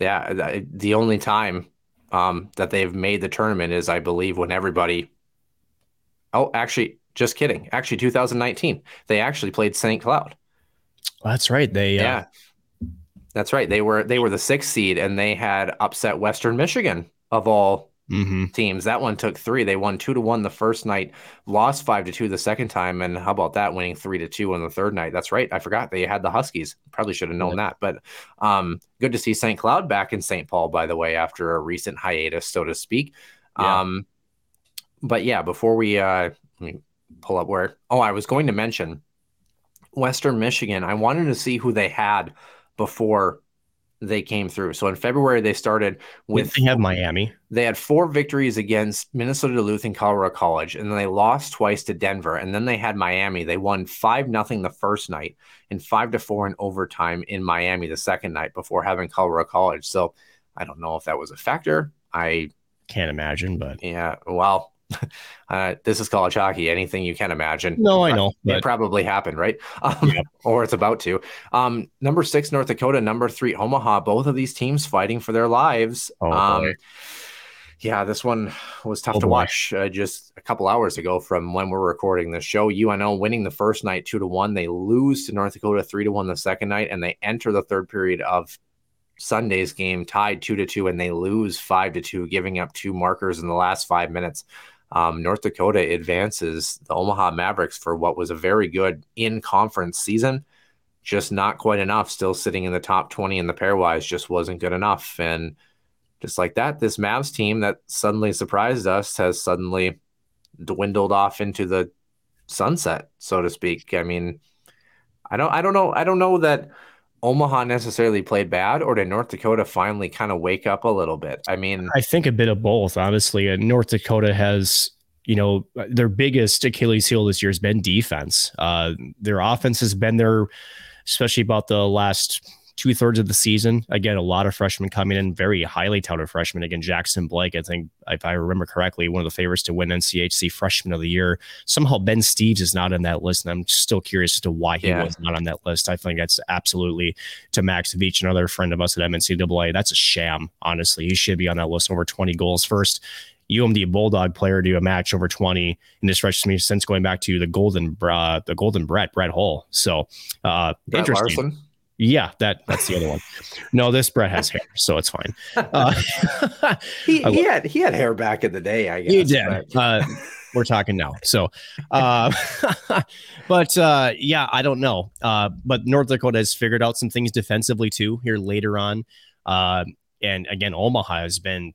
Yeah, the only time um, that they've made the tournament is, I believe, when everybody. Oh, actually, just kidding. Actually, 2019, they actually played St. Cloud.
that's right. They
uh, yeah, uh... that's right. They were they were the sixth seed, and they had upset Western Michigan of all mm-hmm. teams. That one took three. They won two to one the first night, lost five to two the second time, and how about that winning three to two on the third night? That's right. I forgot they had the Huskies. Probably should have known that. But um, good to see St. Cloud back in St. Paul, by the way, after a recent hiatus, so to speak. Yeah. Um, but yeah, before we uh, let me pull up where. Oh, I was going to mention Western Michigan. I wanted to see who they had before they came through. So in February they started with
they have Miami.
They had four victories against Minnesota Duluth and Colorado College, and then they lost twice to Denver. And then they had Miami. They won five nothing the first night and five to four in overtime in Miami the second night before having Colorado College. So I don't know if that was a factor. I
can't imagine, but
yeah, well, uh, this is college hockey. Anything you can imagine.
No, I know.
It probably happened, right? Um, yeah. Or it's about to. Um, number six, North Dakota. Number three, Omaha. Both of these teams fighting for their lives. Oh, um, yeah, this one was tough oh, to boy. watch uh, just a couple hours ago from when we're recording the show. UNO winning the first night two to one. They lose to North Dakota three to one the second night, and they enter the third period of Sunday's game tied two to two, and they lose five to two, giving up two markers in the last five minutes um, North Dakota advances the Omaha Mavericks for what was a very good in conference season. Just not quite enough. Still sitting in the top 20 in the pairwise just wasn't good enough. And just like that, this Mavs team that suddenly surprised us has suddenly dwindled off into the sunset, so to speak. I mean, I don't I don't know I don't know that Omaha necessarily played bad, or did North Dakota finally kind of wake up a little bit? I mean,
I think a bit of both, honestly. And North Dakota has, you know, their biggest Achilles heel this year has been defense. Uh, their offense has been there, especially about the last two thirds of the season. Again, a lot of freshmen coming in, very highly touted freshmen. Again, Jackson Blake, I think, if I remember correctly, one of the favorites to win NCHC Freshman of the Year. Somehow Ben Steeves is not on that list, and I'm still curious as to why he yeah. was not on that list. I think that's absolutely to Max Veach, another friend of us at MNCAA. That's a sham, honestly. He should be on that list over 20 goals first. UMD Bulldog player to a match over 20 in this freshman since going back to the golden uh, the golden Brett Brett Hull. So uh, Brett interesting. Larson. Yeah, that that's the other one. No, this Brett has hair, so it's fine. Uh,
he, he had he had hair back in the day, I guess.
He did. Uh, we're talking now. So, uh, but uh, yeah, I don't know. Uh, but North Dakota has figured out some things defensively too here later on. Uh, and again, Omaha has been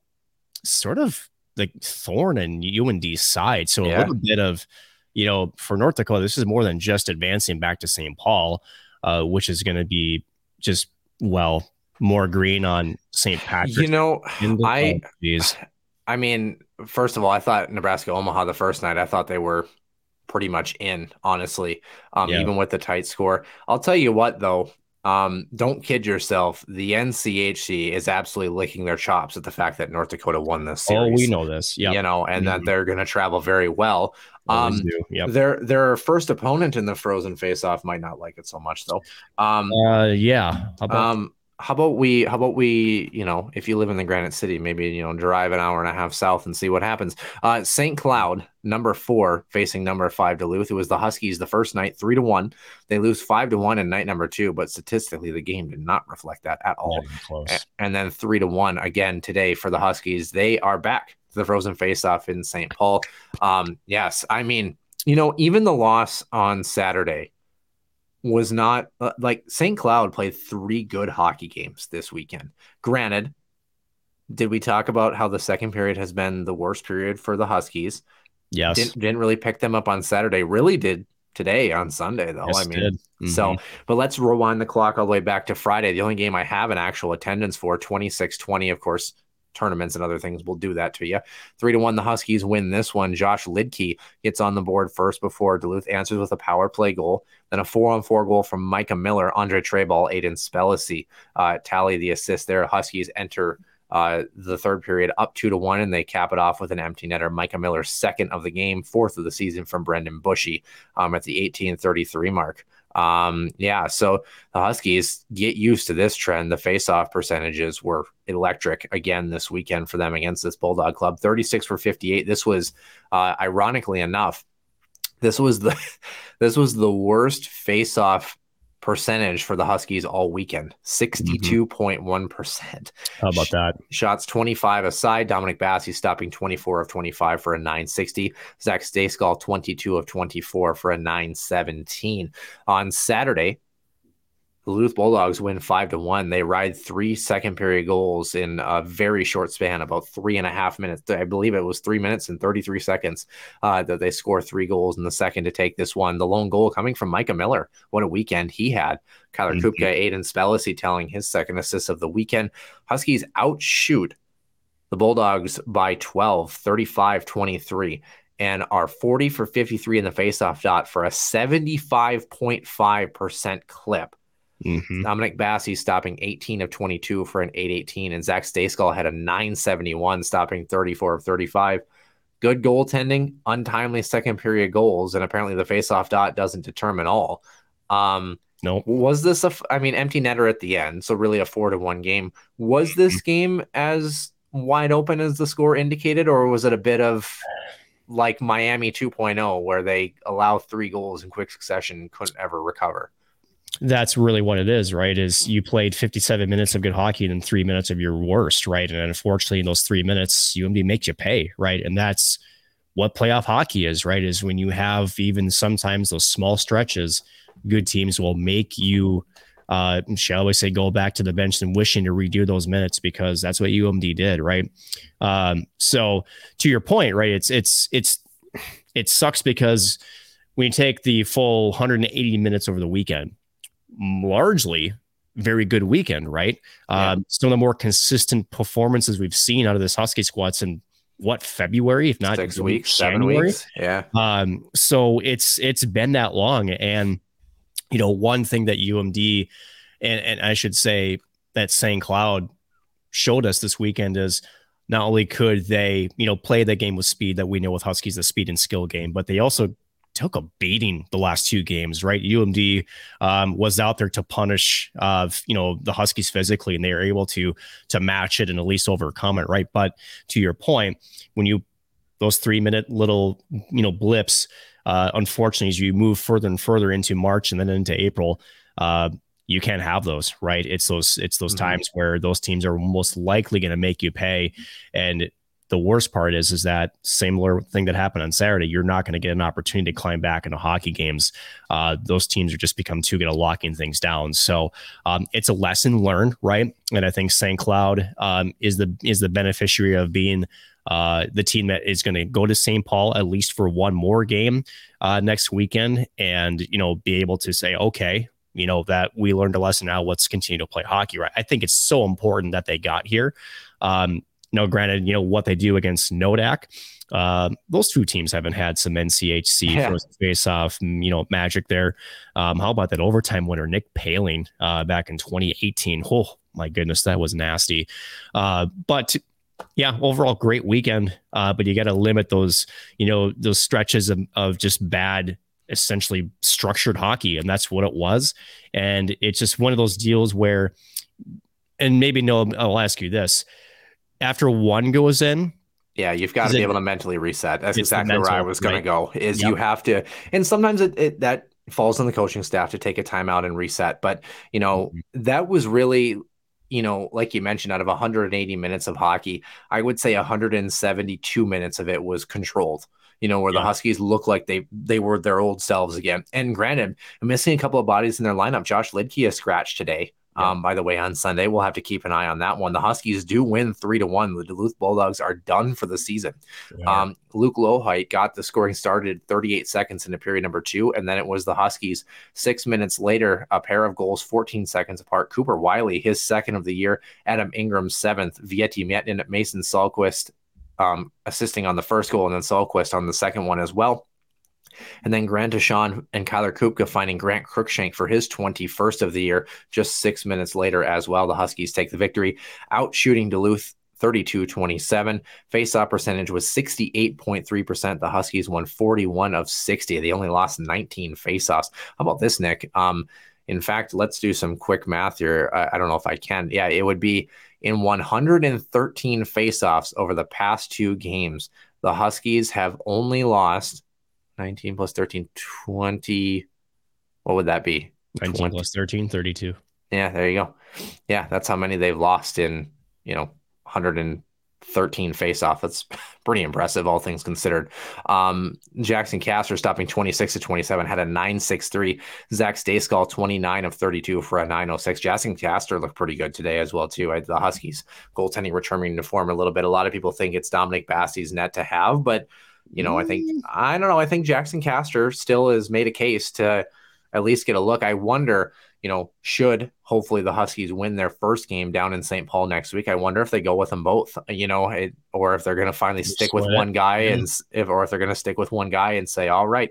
sort of the thorn in UND's side. So
Yeah.
a little bit of, you know, for North Dakota, this is more than just advancing back to St. Paul, uh, which is going to be just well more green on St. Patrick's.
You know, I
geez.
I mean, first of all, I thought Nebraska Omaha the first night. I thought they were pretty much in, honestly, um,
Yeah.
even with the tight score. I'll tell you what, though, um, don't kid yourself. The NCHC is absolutely licking their chops at the fact that North Dakota won this series.
oh, we know this. Yeah,
you know, and that
Mhm.
they're going to travel very well. Um,
Yep.
their their first opponent in the Frozen Face-Off might not like it so much, though. Um,
Uh, yeah. How about
um, how about we? How about we? You know, if you live in the Granite City, maybe you know, drive an hour and a half south and see what happens. Uh, St. Cloud, number four, facing number five Duluth. It was the Huskies the first night, three to one. They lose five to one in night number two, but statistically, the game did not reflect that at all.
not close?
A- And then three to one again today for the Huskies. They are back the Frozen Face-Off in St. Paul. Um, yes, I mean, you know, even the loss on Saturday was not uh, like St. Cloud played three good hockey games this weekend. Granted, did we talk about how the second period has been the worst period for the Huskies?
yes.
Didn't, didn't really pick them up on Saturday. Really did today on Sunday though.
Yes,
I mean.
Mhm.
so, but let's rewind the clock all the way back to Friday. The only game I have an actual attendance for 26 20. Of course, tournaments and other things will do that to you. Three to one, the Huskies win this one. Josh Luedtke gets on the board first before Duluth answers with a power play goal. Then a four on four goal from Micah Miller, Andre Treball, Aidan Spellacy uh, tally the assist there. Huskies enter. Uh, the third period up two to one, and they cap it off with an empty netter. Micah Miller, second of the game, fourth of the season from Brendan Bushy um, at the 1833 mark. Um, yeah, so the Huskies get used to this trend. The faceoff percentages were electric again this weekend for them against this Bulldog club 36 for 58. This was, uh, ironically enough, this was the this was the worst faceoff percentage for the Huskies all weekend mm-hmm. 62.1%.
How about that?
Shots 25 aside. Dominic Basse stopping 24 of 25 for a 960. Zach Stejskal 22 of 24 for a 917. On Saturday, the Duluth Bulldogs win five to one. They ride three second period goals in a very short span, about three and a half minutes. I believe it was three minutes and 33 seconds uh, that they score three goals in the second to take this one. The lone goal coming from Micah Miller. What a weekend he had. Kyler. Kupka, Aidan Spellacy telling his second assist of the weekend. Huskies outshoot the Bulldogs by 12, 35 23, and are 40 for 53 in the faceoff dot for a 75.5% clip.
Mhm.
Dominic Basse stopping 18 of 22 for an 818, and Zach Stejskal had a 971, stopping 34 of 35. Good goaltending, untimely second period goals, and apparently the faceoff dot doesn't determine all. Um,
Nope.
was this a? I mean, empty netter at the end, so really a four to one game. Was this game as wide open as the score indicated, or was it a bit of like Miami 2.0 where they allow three goals in quick succession and couldn't ever recover?
That's really what it is, right? Is you played 57 minutes of good hockey and three minutes of your worst, right? And unfortunately, in those three minutes, UMD makes you pay, right? And that's what playoff hockey is, right? Is when you have even sometimes those small stretches, good teams will make you, uh, shall we say, go back to the bench and wishing to redo those minutes because that's what UMD did, right? Um, so to your point, right? It's it's it's it sucks because when you take the full 180 minutes over the weekend largely very good weekend, right?
Yeah.
Um, some of the more consistent performances we've seen out of this Husky squad in what February, if not
Six weeks, seven weeks. Yeah.
Um, so it's it's been that long, and you know one thing that UMD and and I should say that St. Cloud showed us this weekend is not only could they you know play the game with speed that we know with Huskies the speed and skill game, but they also took a beating the last two games. Right, UMD um, was out there to punish uh, you know the Huskies physically, and they were able to to match it and at least overcome it. Right, but to your point, when you those three minute little you know blips uh, unfortunately as you move further and further into march and then into april uh, you can't have those right it's those it's those
Mhm.
times where those teams are most likely going to make you pay and the worst part is is that similar thing that happened on saturday you're not going to get an opportunity to climb back into hockey games uh, those teams are just become too good at locking things down so um, it's a lesson learned right and i think st cloud um, is the is the beneficiary of being uh, the team that is going to go to St. Paul at least for one more game uh, next weekend, and you know, be able to say, okay, you know, that we learned a lesson. Now let's continue to play hockey. Right? I think it's so important that they got here. Um, now, granted, you know what they do against Nodak. Uh, those two teams haven't had some NCHC yeah. face off, you know, magic there. Um, how about that overtime winner, Nick Poehling, uh, back in 2018? Oh, my goodness, that was nasty. Uh, but yeah, overall great weekend. Uh, but you got to limit those, you know, those stretches of, of just bad, essentially structured hockey, and that's what it was. And it's just one of those deals where, and maybe no, I'll ask you this: after one goes in,
yeah, you've got to be able to mentally reset. That's exactly mental, where I was going right? to go. Is yep. you have to, and sometimes it, it that falls on the coaching staff to take a timeout and reset. But you know mm-hmm. that was really you know, like you mentioned, out of 180 minutes of hockey, I would say 172 minutes of it was controlled. You know, where yeah. the Huskies look like they they were their old selves again. And granted, missing a couple of bodies in their lineup. Josh Luedtke is scratched today. Yeah. Um, by the way, on Sunday, we'll have to keep an eye on that one. The Huskies do win three to one. The Duluth Bulldogs are done for the season. Yeah. Um, Luke Loheit got the scoring started 38 seconds into period number two, and then it was the Huskies six minutes later, a pair of goals 14 seconds apart. Cooper Wylie, his second of the year, Adam Ingram seventh, Veeti Miettinen, Mason Salquist um, assisting on the first goal, and then Salquist on the second one as well. And then Grant Deshawn and Kyler Kupka finding Grant Cruikshank for his 21st of the year just six minutes later as well. The Huskies take the victory, out shooting Duluth 32 27. Face off percentage was 68.3%. The Huskies won 41 of 60. They only lost 19 face offs. How about this, Nick? Um, in fact, let's do some quick math here. I, I don't know if I can. Yeah, it would be in 113 face offs over the past two games. The Huskies have only lost 19 plus 13, 20. What would that be?
19 20. plus 13, 32.
Yeah, there you go. Yeah, that's how many they've lost in, you know, 113 face off. That's pretty impressive, all things considered. Um, Jaxon Castor stopping 26 to 27, had a 963. Zach Stejskal, 29 of 32 for a 906. Jaxon Castor looked pretty good today as well, too. The Huskies goaltending returning to form a little bit. A lot of people think it's Dominic Basse's net to have, but you know, I think mm. I don't know. I think Jaxon Castor still has made a case to at least get a look. I wonder, you know, should hopefully the Huskies win their first game down in St. Paul next week. I wonder if they go with them both, you know, it, or if they're going to finally stick with one guy yeah. and if, or if they're going to stick with one guy and say, all right,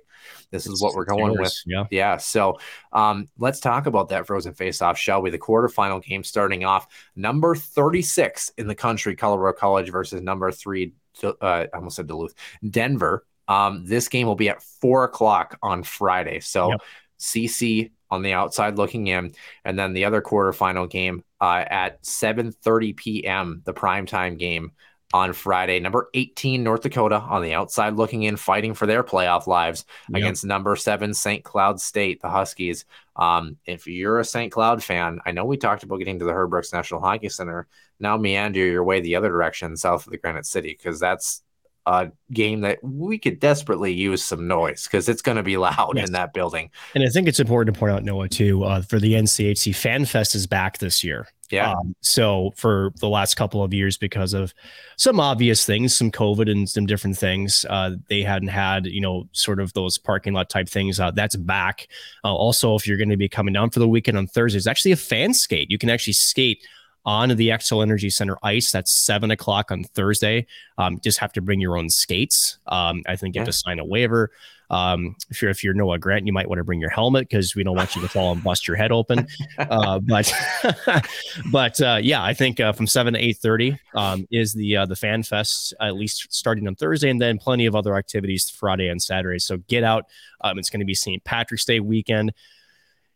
this is what we're going with. Yeah. Yeah. So um, let's talk about that frozen face off, shall we? The quarterfinal game starting off number 36 in the country, Colorado College versus number three, uh, I almost said Duluth, Denver. Um, this game will be at four o'clock on Friday. So yep. CC on the outside looking in, and then the other quarterfinal game uh, at 7:30 p.m. the primetime game on Friday. Number 18 North Dakota on the outside looking in, fighting for their playoff lives yep. against number seven St. Cloud State, the Huskies. Um, if you're a St. Cloud fan, I know we talked about getting to the Herb Brooks National Hockey Center. Now meander your way the other direction, south of the Granite City, because that's a game that we could desperately use some noise because it's going to be loud yes. in that building.
And I think it's important to point out, Noah, too, uh, for the NCHC Fan Fest is back this year.
Yeah. Um,
so for the last couple of years, because of some obvious things, some COVID and some different things, uh, they hadn't had, you know, sort of those parking lot type things. Uh, that's back. Uh, also, if you're going to be coming down for the weekend on Thursday, it's actually a fan skate. You can actually skate on the Xcel Energy Center ice. That's seven o'clock on Thursday. Um, just have to bring your own skates. Um, I think you have to sign a waiver. Um, if you're if you're Noah Grant, you might want to bring your helmet because we don't want you to fall and bust your head open. Uh, but but uh, yeah, I think uh, from seven to eight thirty um, is the uh, the fan fest at least starting on Thursday, and then plenty of other activities Friday and Saturday. So get out. Um, it's going to be St. Patrick's Day weekend.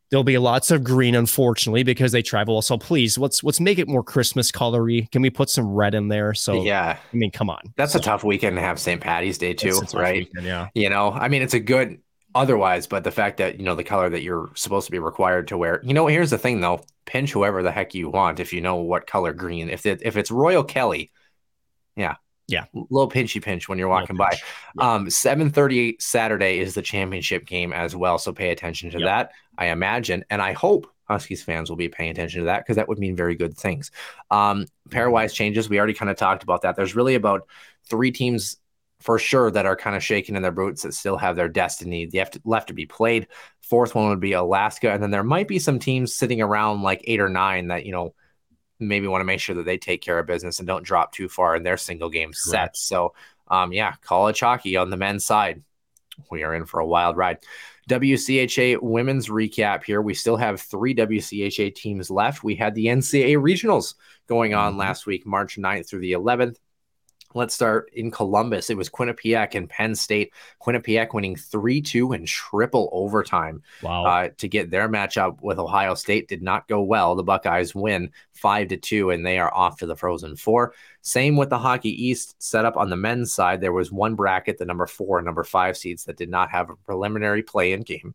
There'll be lots of green, unfortunately, because they travel. So please, let's let's make it more Christmas colory. Can we put some red in there? So
yeah,
I mean, come on.
That's a tough weekend to have St. Patty's Day too, right?
Weekend, yeah.
You know, I mean, it's a good otherwise, but the fact that you know the color that you're supposed to be required to wear. You know, here's the thing though: pinch whoever the heck you want if you know what color green. If it if it's Royal Kelly, yeah,
yeah,
little pinchy pinch when you're walking by. Yeah. Um, 7:38 Saturday is the championship game as well, so pay attention to yep. that. I imagine, and I hope Huskies fans will be paying attention to that because that would mean very good things. Um, pairwise changes, we already kind of talked about that. There's really about three teams for sure that are kind of shaking in their boots that still have their destiny left to, left to be played. Fourth one would be Alaska, and then there might be some teams sitting around like eight or nine that you know maybe want to make sure that they take care of business and don't drop too far in their single game sets. So, um, yeah, college hockey on the men's side, we are in for a wild ride. WCHA women's recap here. We still have three WCHA teams left. We had the NCAA regionals going on mm-hmm. last week, March 9th through the 11th. Let's start in Columbus. It was Quinnipiac and Penn State. Quinnipiac winning 3 2 in triple overtime
wow.
Uh, to get their matchup with Ohio State. Did not go well. The Buckeyes win 5 to 2, and they are off to the Frozen Four. Same with the Hockey East setup on the men's side. There was one bracket, the number four and number five seeds, that did not have a preliminary play in game.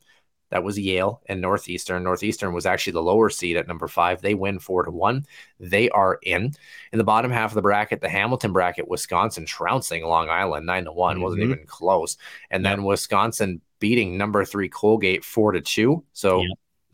That was Yale and Northeastern. Northeastern was actually the lower seed at number five. They win four to one. They are in. In the bottom half of the bracket, the Hamilton bracket, Wisconsin trouncing Long Island nine to one, mm-hmm. wasn't even close. And then Wisconsin beating number three Colgate four to two. So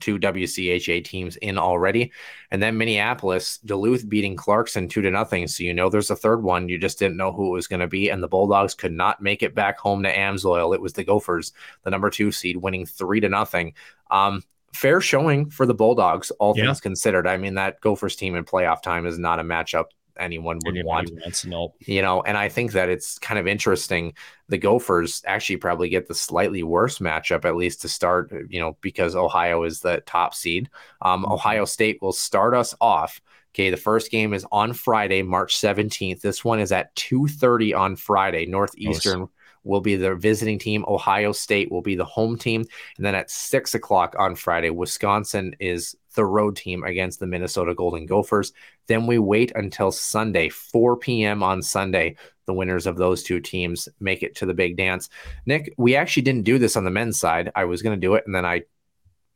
two WCHA teams in already. And then Minneapolis, Duluth beating Clarkson two to nothing. So you know there's a third one. You just didn't know who it was going to be. And the Bulldogs could not make it back home to Amsoil. It was the Gophers, the number two seed, winning three to nothing. Um, fair showing for the Bulldogs, all yeah. things considered. I mean, that Gophers team in playoff time is not a matchup anyone would Anybody want. Wants, nope. You know, and I think that it's kind of interesting. The Gophers actually probably get the slightly worse matchup, at least to start, you know, because Ohio is the top seed. Um, mm-hmm. Ohio State will start us off. Okay, the first game is on Friday, March 17th. This one is at 2:30 on Friday. Northeastern nice. will be the visiting team. Ohio State will be the home team. And then at six o'clock on Friday, Wisconsin is the road team against the Minnesota Golden Gophers. Then we wait until Sunday, 4 p.m. on Sunday. The winners of those two teams make it to the big dance. Nick, we actually didn't do this on the men's side. I was going to do it, and then I,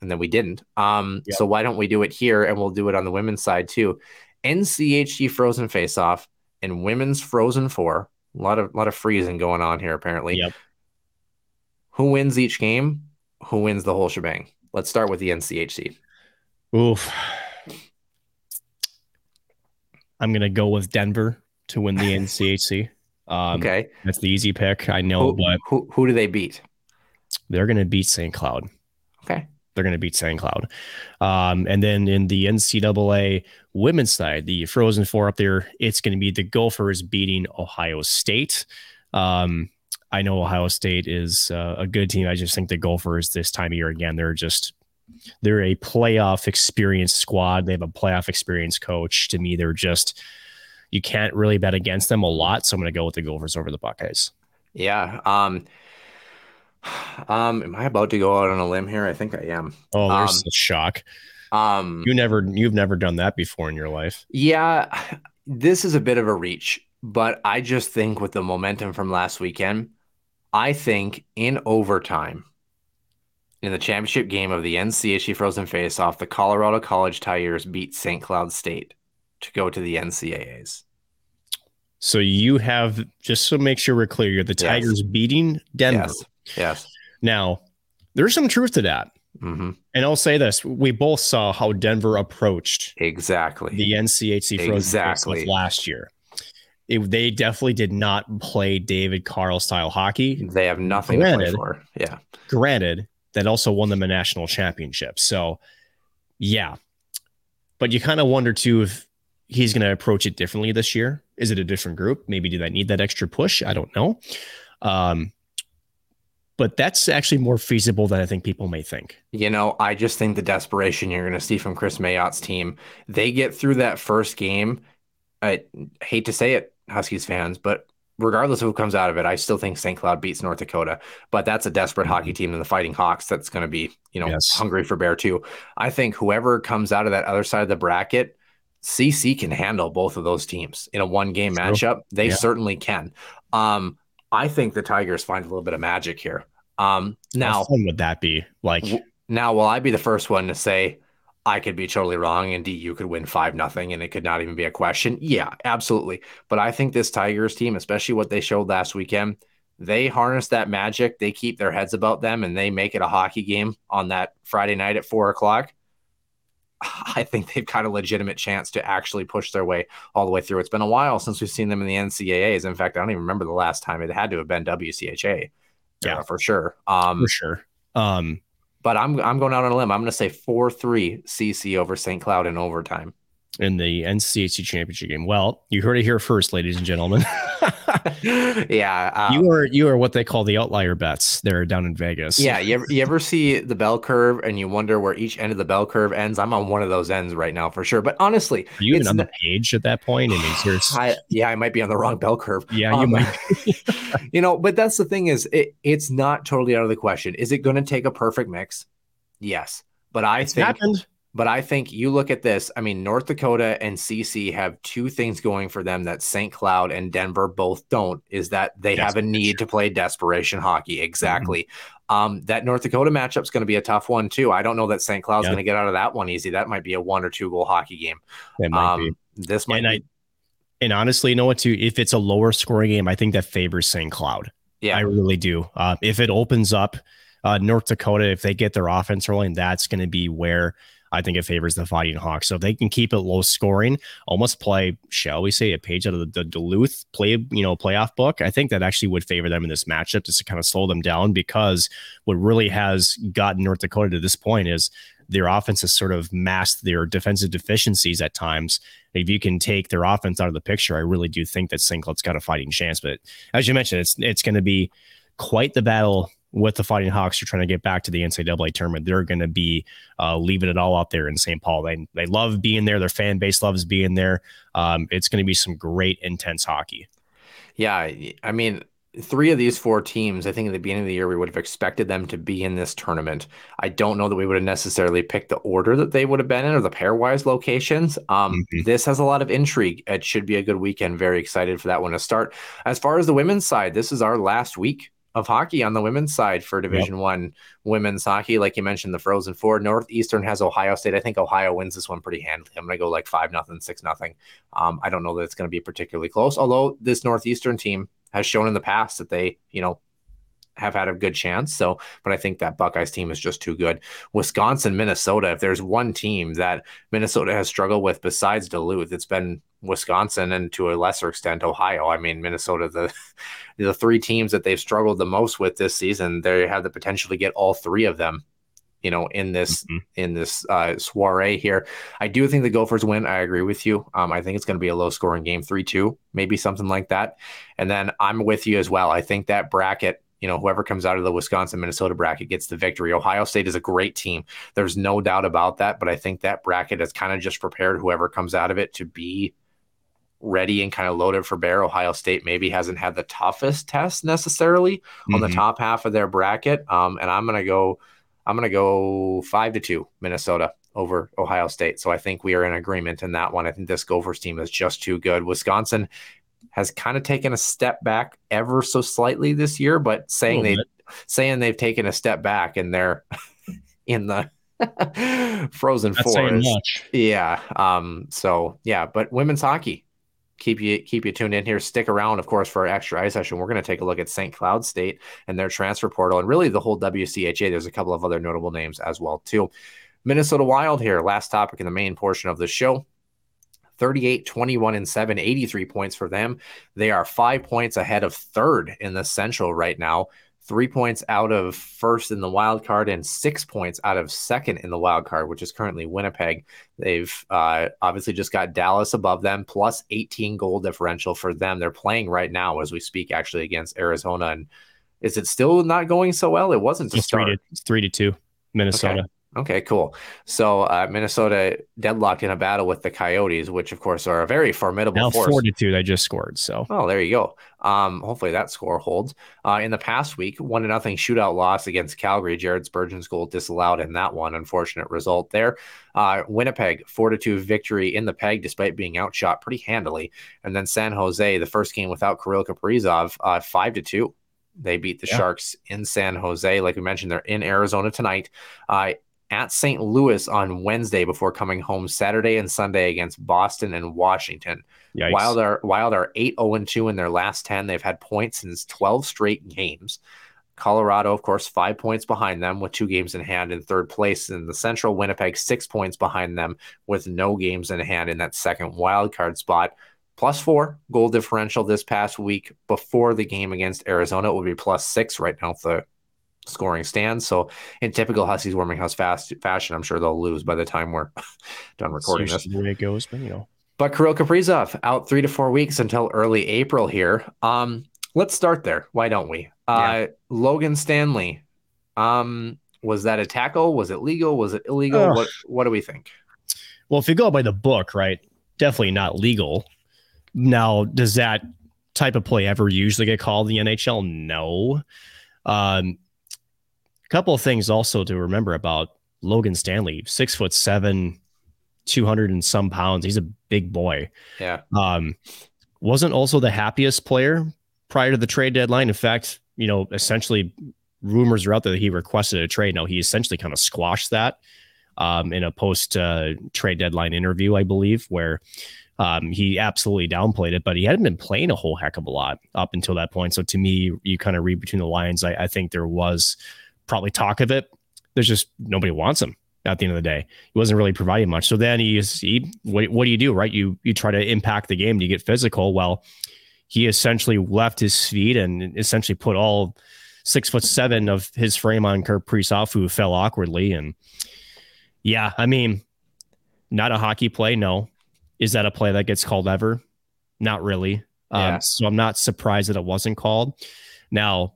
and then we didn't. Um, yep. so why don't we do it here, and we'll do it on the women's side too? NCHC Frozen Face Off and Women's Frozen Four. A lot of lot of freezing going on here apparently.
Yep.
Who wins each game? Who wins the whole shebang? Let's start with the NCHC.
Oof. I'm gonna go with Denver to win the NCHC.
Um, okay,
that's the easy pick. I know,
who,
but
who who do they beat?
They're gonna beat St. Cloud.
Okay,
they're gonna beat St. Cloud. Um, and then in the NCAA women's side, the Frozen Four up there, it's gonna be the Gophers beating Ohio State. Um, I know Ohio State is uh, a good team. I just think the Gophers this time of year again, they're just they're a playoff experienced squad. They have a playoff experienced coach. To me, they're just you can't really bet against them a lot. So I'm going to go with the Gophers over the Buckeyes.
Yeah. Um, um, am I about to go out on a limb here? I think I am.
Oh, there's um, a shock. Um, you never, you've never done that before in your life.
Yeah, this is a bit of a reach, but I just think with the momentum from last weekend, I think in overtime, in the championship game of the NCHC Frozen Face-Off, the Colorado College Tigers beat St. Cloud State to go to the NCAAs.
So you have just to make sure we're clear, you're the Tigers yes. beating Denver.
Yes. yes.
Now, there's some truth to that.
Mm-hmm.
And I'll say this: we both saw how Denver approached
exactly
the NCHC Frozen exactly. last year. It, they definitely did not play David Carle style hockey.
They have nothing granted, to play for. Yeah.
Granted, that also won them a national championship. So, yeah. But you kind of wonder too if he's going to approach it differently this year. Is it a different group? Maybe do they need that extra push? I don't know. Um, but that's actually more feasible than I think people may think.
You know, I just think the desperation you're going to see from Kris Mayotte's team, they get through that first game. I hate to say it, Huskies fans, but regardless of who comes out of it, I still think St. Cloud beats North Dakota. But that's a desperate mm-hmm. hockey team in the Fighting Hawks that's going to be, you know, yes. hungry for bear too. I think whoever comes out of that other side of the bracket, CC can handle both of those teams in a one game matchup. They yeah. certainly can. Um, I think the Tigers find a little bit of magic here. Um, now,
How fun would that be? Like, w-
now, will I be the first one to say I could be totally wrong and DU could win 5 nothing and it could not even be a question. Yeah, absolutely. But I think this Tigers team, especially what they showed last weekend, they harness that magic. They keep their heads about them and they make it a hockey game on that Friday night at four o'clock. I think they've got a legitimate chance to actually push their way all the way through. It's been a while since we've seen them in the NCAAs. In fact, I don't even remember the last time it had to have been WCHA. Yeah, uh, for sure.
Um, for sure. Um,
but I'm I'm going out on a limb. I'm going to say four three CC over St. Cloud in overtime
in the NCHC championship game. Well, you heard it here first, ladies and gentlemen.
yeah,
um, you are you are what they call the outlier bets. They're down in Vegas.
Yeah, you ever, you ever see the bell curve and you wonder where each end of the bell curve ends? I'm on one of those ends right now for sure. But honestly,
are you even on the page at that point? And
I, yeah, I might be on the wrong bell curve.
Yeah, you um, might.
you know, but that's the thing is, it, it's not totally out of the question. Is it going to take a perfect mix? Yes, but I
it's
think
happened.
But I think you look at this. I mean, North Dakota and CC have two things going for them that St. Cloud and Denver both don't. Is that they have a need to play desperation hockey. Exactly. Mm-hmm. Um, that North Dakota matchup is going to be a tough one too. I don't know that St. Cloud's yep. going to get out of that one easy. That might be a one or two goal hockey game.
Might um, be.
This might.
And,
I,
and honestly, you know what? Too, if it's a lower scoring game, I think that favors St. Cloud.
Yeah,
I really do. Uh, if it opens up uh, North Dakota, if they get their offense rolling, that's going to be where I think it favors the Fighting Hawks. So if they can keep it low scoring, almost play, shall we say, a page out of the, the Duluth play, you know, playoff book, I think that actually would favor them in this matchup just to kind of slow them down because what really has gotten North Dakota to this point is their offense has sort of masked their defensive deficiencies at times. If you can take their offense out of the picture, I really do think that. Cloud's got a fighting chance. But as you mentioned, it's it's going to be quite the battle with the Fighting Hawks you're trying to get back to the NCAA tournament. They're going to be uh, leaving it all out there in St. Paul. They, they love being there. Their fan base loves being there. Um, it's going to be some great, intense hockey.
Yeah. I mean, three of these four teams, I think at the beginning of the year, we would have expected them to be in this tournament. I don't know that we would have necessarily picked the order that they would have been in or the pairwise locations. Um, mm-hmm. This has a lot of intrigue. It should be a good weekend. Very excited for that one to start. As far as the women's side, this is our last week of hockey on the women's side for Division yep. One women's hockey. Like you mentioned, the Frozen Four. Northeastern has Ohio State. I think Ohio wins this one pretty handily. I'm going to go like five nothing, six nothing. Um, I don't know that it's going to be particularly close. Although this Northeastern team has shown in the past that they, you know, have had a good chance. So, but I think that Buckeyes team is just too good. Wisconsin, Minnesota. If there's one team that Minnesota has struggled with besides Duluth, it's been Wisconsin and to a lesser extent Ohio. I mean, Minnesota, the the three teams that they've struggled the most with this season, they have the potential to get all three of them. You know, in this mm-hmm. in this uh, soiree here, I do think the Gophers win. I agree with you. Um, I think it's going to be a low scoring game, three two, maybe something like that. And then I'm with you as well. I think that bracket you know, whoever comes out of the Wisconsin Minnesota bracket gets the victory. Ohio State is a great team. There's no doubt about that. But I think that bracket has kind of just prepared whoever comes out of it to be ready and kind of loaded for bear. Ohio State maybe hasn't had the toughest test necessarily mm-hmm. on the mm-hmm. top half of their bracket. Um, and I'm gonna go, I'm gonna go five to two Minnesota over Ohio State. So I think we are in agreement in that one. I think this Gophers team is just too good. Wisconsin has kind of taken a step back ever so slightly this year, but saying they saying they've taken a step back and they're in the frozen That's four. Yeah. Um, so yeah, but women's hockey. Keep you keep you tuned in here. Stick around, of course, for our extra ice session. We're going to take a look at St. Cloud State and their transfer portal, and really the whole WCHA. There's a couple of other notable names as well too. Minnesota Wild here. Last topic in the main portion of the show. 38, 21, and 7, 83 points for them. They are five points ahead of third in the Central right now, three points out of first in the wild card, and six points out of second in the wild card, which is currently Winnipeg. They've uh, obviously just got Dallas above them, plus 18 goal differential for them. They're playing right now as we speak, actually, against Arizona. And is it still not going so well? It wasn't to
it's
start.
Three to, three to two, Minnesota.
Okay. Okay, cool. So uh, Minnesota deadlocked in a battle with the Coyotes, which of course are a very formidable
now
force.
Fortitude, I just scored. So
oh, there you go. Um, hopefully that score holds. Uh, in the past week, one to nothing shootout loss against Calgary. Jared Spurgeon's goal disallowed in that one. Unfortunate result there. Uh, Winnipeg four to two victory in the peg despite being outshot pretty handily. And then San Jose, the first game without Kirill Kaprizov, uh, five to two. They beat the yeah. Sharks in San Jose. Like we mentioned, they're in Arizona tonight. Uh, at St. Louis on Wednesday before coming home Saturday and Sunday against Boston and Washington. Yikes. Wild are Wild are 8 0 2 in their last 10. They've had points in 12 straight games. Colorado, of course, five points behind them with two games in hand in third place in the Central. Winnipeg, six points behind them with no games in hand in that second wild card spot. Plus four goal differential this past week before the game against Arizona. It would be plus six right now if the scoring stands. So, in typical Huskies warming house fast fashion, I'm sure they'll lose by the time we're done recording this.
The way it goes, but you know.
But Kirill Kaprizov out three to four weeks until early April here. Um, let's start there. Why don't we? Uh, Logan Stanley. Um, was that a tackle? Was it legal? Was it illegal?
Ugh.
What What do we think?
Well, if you go by the book, right, definitely not legal. Now, does that type of play ever usually get called in the NHL? No. Um, couple of things also to remember about Logan Stanley, six foot seven, 200 and some pounds. He's a big boy.
Yeah,
Um, wasn't also the happiest player prior to the trade deadline. In fact, you know, essentially rumors are out there that he requested a trade. Now he essentially kind of squashed that um, in a post uh, trade deadline interview, I believe, where um, he absolutely downplayed it, but he hadn't been playing a whole heck of a lot up until that point. So to me, you kind of read between the lines. I, I think there was probably talk of it. There's just nobody wants him at the end of the day. He wasn't really providing much. So then he is he what, what do you do, right? You you try to impact the game, do you get physical? Well, he essentially left his feet and essentially put all six foot seven of his frame on Kaprizov, who fell awkwardly. And yeah, I mean, not a hockey play, no. Is that a play that gets called ever? Not really.
Yeah.
Um, so I'm not surprised that it wasn't called. Now,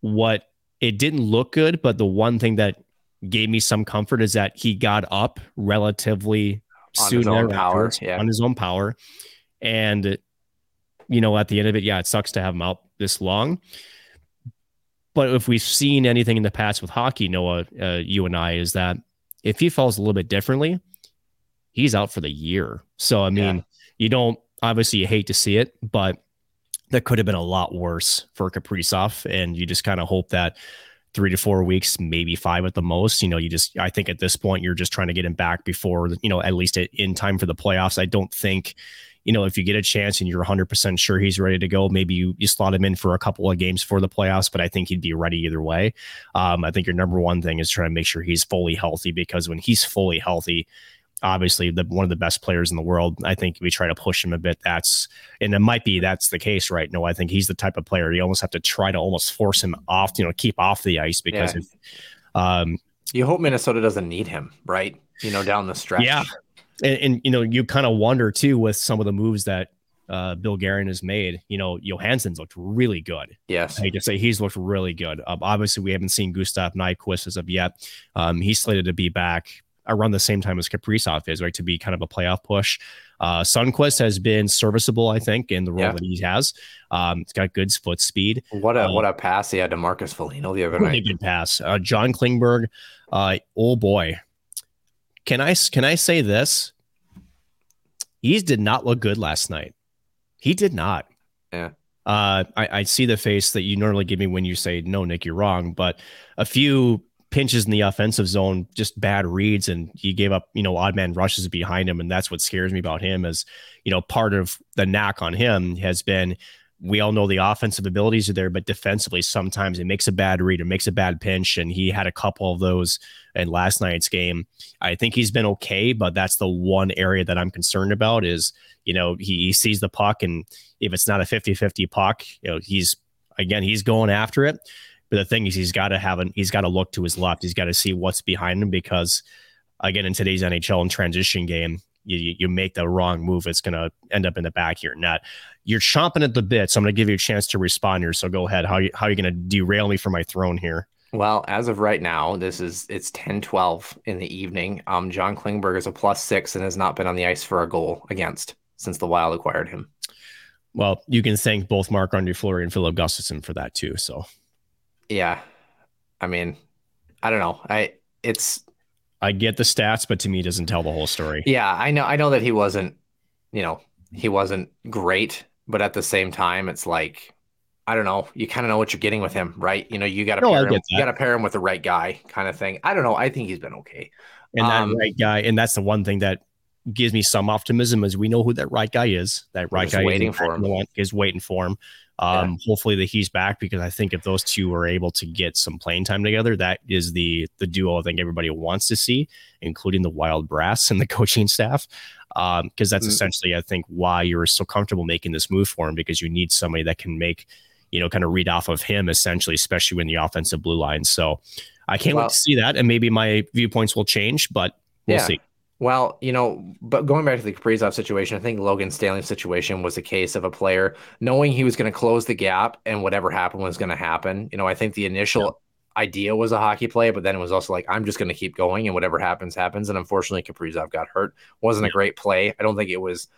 what it didn't look good, but the one thing that gave me some comfort is that he got up relatively
On
soon
his own power, yeah.
on his own power. And you know, at the end of it, yeah, it sucks to have him out this long. But if we've seen anything in the past with hockey, Noah, uh, you and I, is that if he falls a little bit differently, he's out for the year. So I mean,
Yeah.
you don't obviously you hate to see it, but that could have been a lot worse for Kaprizov, and you just kind of hope that three to four weeks, maybe five at the most. You know, you just I think at this point you're just trying to get him back before you know at least in time for the playoffs. I don't think. You know, if you get a chance and you're 100% sure he's ready to go, maybe you, you slot him in for a couple of games for the playoffs, but I think he'd be ready either way. Um, I think your number one thing is trying to make sure he's fully healthy because when he's fully healthy, obviously the one of the best players in the world. I think we try to push him a bit. That's and it might be that's the case, right? No, I think he's the type of player you almost have to try to almost force him off, you know, keep off the ice because
Yeah.
if um
you hope Minnesota doesn't need him, right? You know, down the stretch.
Yeah. and, and you know, you kind of wonder too with some of the moves that uh, Bill Guerin has made. You know, Johansson's looked really good.
Yes.
I hate to say he's looked really good. Um, obviously, we haven't seen Gustav Nyquist as of yet. Um, he's slated to be back around the same time as Kaprizov is, right? To be kind of a playoff push. Uh, Sundqvist has been serviceable, I think, in the role
Yeah.
that he has. Um, he's got good foot speed.
What a
Uh,
what a pass he had to Marcus Foligno the other
Really
night.
good pass. Uh, John Klingberg. Uh, oh boy, can I can I say this? He did not look good last night. He did not.
Yeah.
Uh, I, I see the face that you normally give me when you say no, Nick, you're wrong. But a few pinches in the offensive zone, just bad reads, and he gave up, you know, odd man rushes behind him, and that's what scares me about him. Is you know, part of the knack on him has been we all know the offensive abilities are there, but defensively, sometimes it makes a bad read or makes a bad pinch. And he had a couple of those in last night's game. I think he's been okay, but that's the one area that I'm concerned about is, you know, he, he sees the puck and if it's not a 50 50 puck, you know, he's again, he's going after it. But the thing is, he's got to have an, he's got to look to his left. He's got to see what's behind him because, again, in today's NHL and transition game, you, you- make the wrong move, it's going to end up in the back of your net. You're chomping at the bit, so I'm going to give you a chance to respond here. So go ahead. How you how are you going to derail me from my throne here?
Well, as of right now, this is it's 10-12 in the evening. Um, John Klingberg is a plus six and has not been on the ice for a goal against since the Wild acquired him.
Well, you can thank both Marc Andre Fleury and Filip Gustavsson for that too. So
Yeah. I mean, I don't know. I it's
I get the stats, but to me, it doesn't tell the whole story.
yeah, I know I know that he wasn't, you know, he wasn't great, but at the same time, it's like I don't know. You kind of know what you're getting with him, right? You know, you got to
No,
pair him, you got to pair him with the right guy, kind of thing. I don't know. I think he's been okay.
And that
Um,
right guy, and that's the one thing that gives me some optimism is we know who that right guy is. That right guy
waiting
is,
for him.
is waiting for him. Um, Hopefully that he's back because I think if those two are able to get some playing time together, that is the the duo I think everybody wants to see, including the Wild Brass and the coaching staff. Because um, that's mm essentially, I think, why you're so comfortable making this move for him because you need somebody that can make, you know, kind of read off of him essentially, especially when the offensive blue line. So I can't wait to see that, and maybe my viewpoints will change, but we'll yeah. see.
Well, you know, but going back to the Kaprizov situation, I think Logan Stanley's situation was a case of a player knowing he was going to close the gap and whatever happened was going to happen. You know, I think the initial yeah. idea was a hockey play, but then it was also like, I'm just going to keep going and whatever happens, happens. And unfortunately, Kaprizov got hurt. Wasn't yeah. a great play. I don't think it was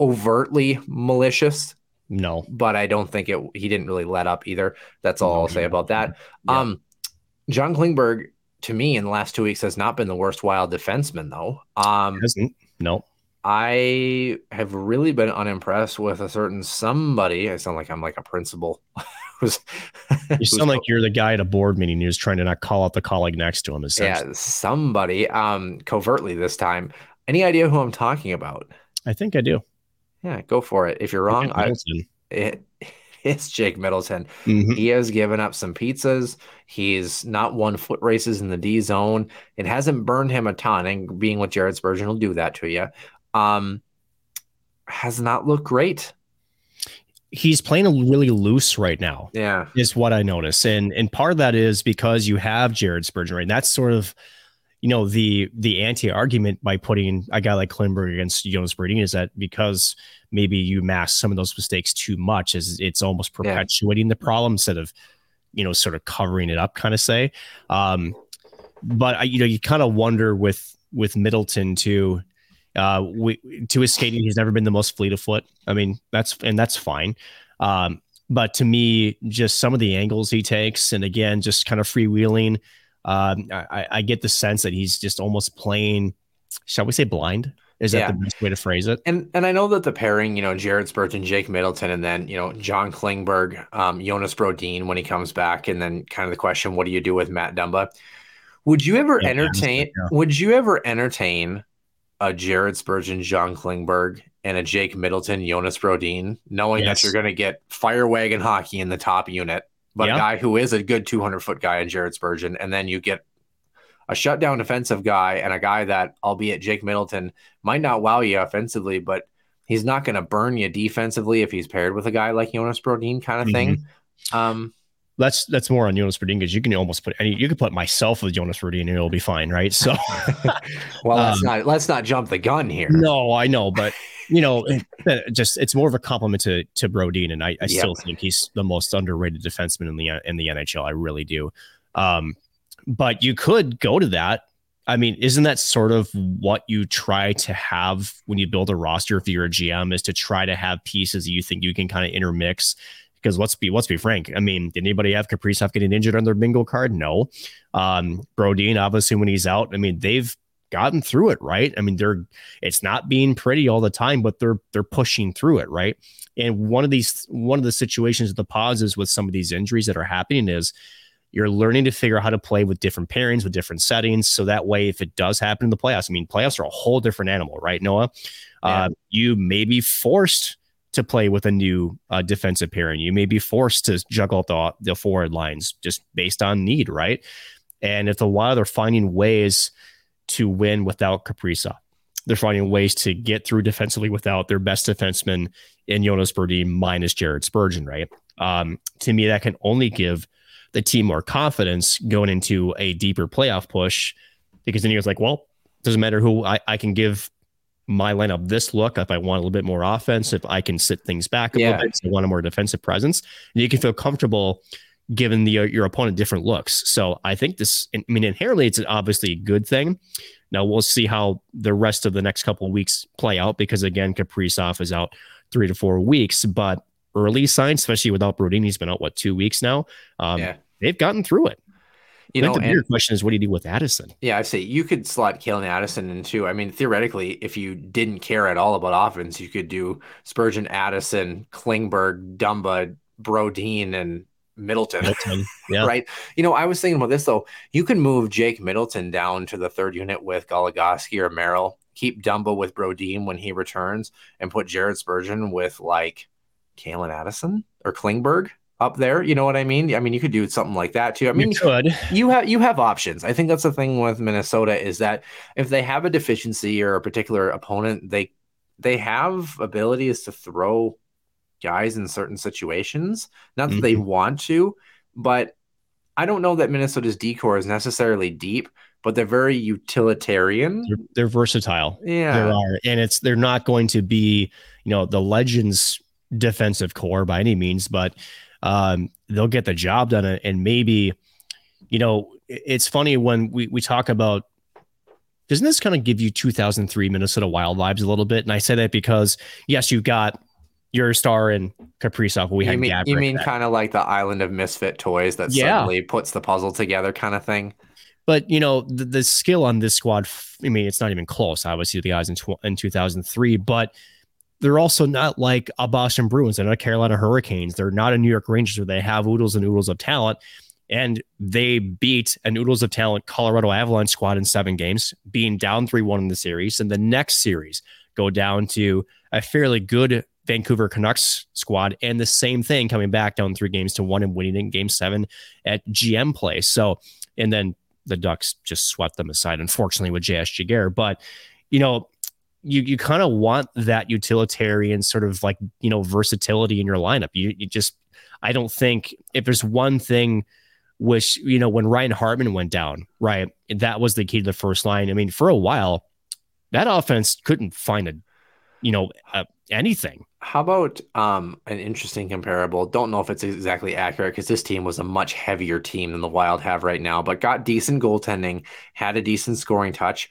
overtly malicious.
No,
but I don't think it, he didn't really let up either. That's all no, I'll say about that. Yeah. Um, John Klingberg to me in the last two weeks has not been the worst wild defenseman though. Um,
hasn't no.
I have really been unimpressed with a certain somebody. I sound like I'm like a principal.
who's, you sound like you're the guy at a board meeting who's trying to not call out the colleague next to him.
Yeah, somebody um, covertly this time. Any idea who I'm talking about?
I think I do.
Yeah, go for it. If you're wrong, I, it, it's Jake Middleton. Mm-hmm. He has given up some pizzas. He's not won foot races in the D zone. It hasn't burned him a ton, and being with Jared Spurgeon will do that to you. Um, has not looked great.
He's playing really loose right now.
Yeah,
is what I notice, and and part of that is because you have Jared Spurgeon, right? And that's sort of you know the the anti argument by putting a guy like Klingberg against Jonas Brodin is that because maybe you mask some of those mistakes too much, is it's almost perpetuating yeah. the problem instead of you know sort of covering it up, kind of say. Um, but I, you know, you kind of wonder with with Middleton too. Uh, we, to his skating, he's never been the most fleet of foot. I mean, that's and that's fine. Um, but to me, just some of the angles he takes, and again, just kind of freewheeling um, I, I, get the sense that he's just almost playing, shall we say, blind. Is yeah. that the best way to phrase it?
And and I know that the pairing, you know, Jared Spurgeon, Jake Middleton, and then you know John Klingberg, um, Jonas Brodin when he comes back, and then kind of the question, what do you do with Matt Dumba? Would you ever yeah, entertain? Yeah. Would you ever entertain a Jared Spurgeon, John Klingberg, and a Jake Middleton, Jonas Brodin, knowing yes. that you're going to get fire wagon hockey in the top unit? But yeah. a guy who is a good 200 foot guy in Jared Spurgeon, and then you get a shutdown defensive guy and a guy that, albeit Jake Middleton, might not wow you offensively, but he's not going to burn you defensively if he's paired with a guy like Jonas Brodin kind of mm-hmm. thing. Um,
that's that's more on Jonas Brodin because you can almost put any you can put myself with Jonas Brodin and it'll be fine, right? So,
well, let's um, not let's not jump the gun here.
No, I know, but you know, just it's more of a compliment to to Brodin, and I, I yep. still think he's the most underrated defenseman in the in the NHL. I really do. Um, but you could go to that. I mean, isn't that sort of what you try to have when you build a roster? If you're a GM, is to try to have pieces you think you can kind of intermix because let's be let's be frank. I mean, did anybody have Kaprizov getting injured on their bingo card? No. Um, Brodin, obviously, when he's out, I mean, they've gotten through it, right? I mean, they're it's not being pretty all the time, but they're they're pushing through it, right? And one of these one of the situations, of the pauses with some of these injuries that are happening is you're learning to figure out how to play with different pairings, with different settings. So that way, if it does happen in the playoffs, I mean, playoffs are a whole different animal, right, Noah? Yeah. Uh, you may be forced to play with a new uh, defensive pairing. You may be forced to juggle the, the forward lines just based on need, right? And if the Wild are finding ways to win without Kaprizov, they're finding ways to get through defensively without their best defenseman in Jonas Brodin minus Jared Spurgeon, right? Um, to me, that can only give the team more confidence going into a deeper playoff push because then you're like, well, doesn't matter who I, I can give my lineup this look if I want a little bit more offense, if I can sit things back a yeah. little bit, so I want a more defensive presence, and you can feel comfortable giving the your opponent different looks. So I think this, I mean, inherently it's obviously a good thing. Now we'll see how the rest of the next couple of weeks play out because again, Kaprizov is out three to four weeks, but early signs, especially without Brodin, he's been out what two weeks now. Um, yeah. They've gotten through it. You know, the bigger question is what do you do with Addison?
Yeah, I say you could slot Calen Addison into. I mean, theoretically, if you didn't care at all about offense, you could do Spurgeon, Addison, Klingberg, Dumba, Brodin, and Middleton. Middleton yeah. right. You know, I was thinking about this though. You can move Jake Middleton down to the third unit with Goligoski or Merrill. Keep Dumba with Brodin when he returns, and put Jared Spurgeon with like Calen Addison or Klingberg up there. You know what I mean? I mean, you could do something like that too. I mean,
you could.
You have you have options. I think that's the thing with Minnesota is that if they have a deficiency or a particular opponent, they they have abilities to throw guys in certain situations. Not that mm-hmm. they want to, but I don't know that Minnesota's decor is necessarily deep, but they're very utilitarian.
They're, they're versatile.
Yeah,
there are, and it's they're not going to be you know the Legends defensive core by any means, but um, they'll get the job done. And maybe you know it's funny when we we talk about. Doesn't this kind of give you 2003 Minnesota Wild vibes a little bit? And I say that because yes, you've got your star and Kaprizov. We
you
had
mean, you mean kind of like the island of misfit toys that yeah. suddenly puts the puzzle together, kind of thing.
But you know the, the skill on this squad. I mean, it's not even close. Obviously, the guys in tw- in 2003, but they're also not like a Boston Bruins. They're not Carolina Hurricanes. They're not a New York Rangers where they have oodles and oodles of talent. And they beat an oodles of talent Colorado Avalanche squad in seven games, being down 3 1 in the series. And the next series go down to a fairly good Vancouver Canucks squad, and the same thing coming back down three games to one and winning in game seven at GM play. So, and then the Ducks just swept them aside, unfortunately, with JS Giguere. But, you know, you you kind of want that utilitarian sort of like, you know, versatility in your lineup. You, you just, I don't think if there's one thing which, you know, when Ryan Hartman went down, right, that was the key to the first line. I mean, for a while, that offense couldn't find a, you know, a, anything.
How about um, an interesting comparable? Don't know if it's exactly accurate because this team was a much heavier team than the Wild have right now, but got decent goaltending, had a decent scoring touch.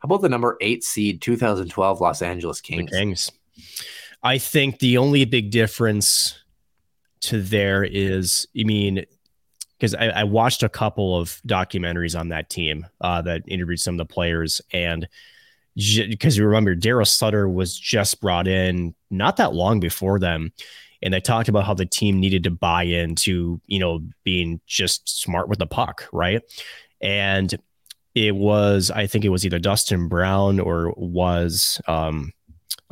How about the number eight seed 2012 Los Angeles Kings?
The Kings. I think the only big difference to there is, I mean, because I, I, watched a couple of documentaries on that team uh, that interviewed some of the players, and because you remember Daryl Sutter was just brought in not that long before them. And they talked about how the team needed to buy into, you know, being just smart with the puck, right? And it was, I think it was either Dustin Brown or was um,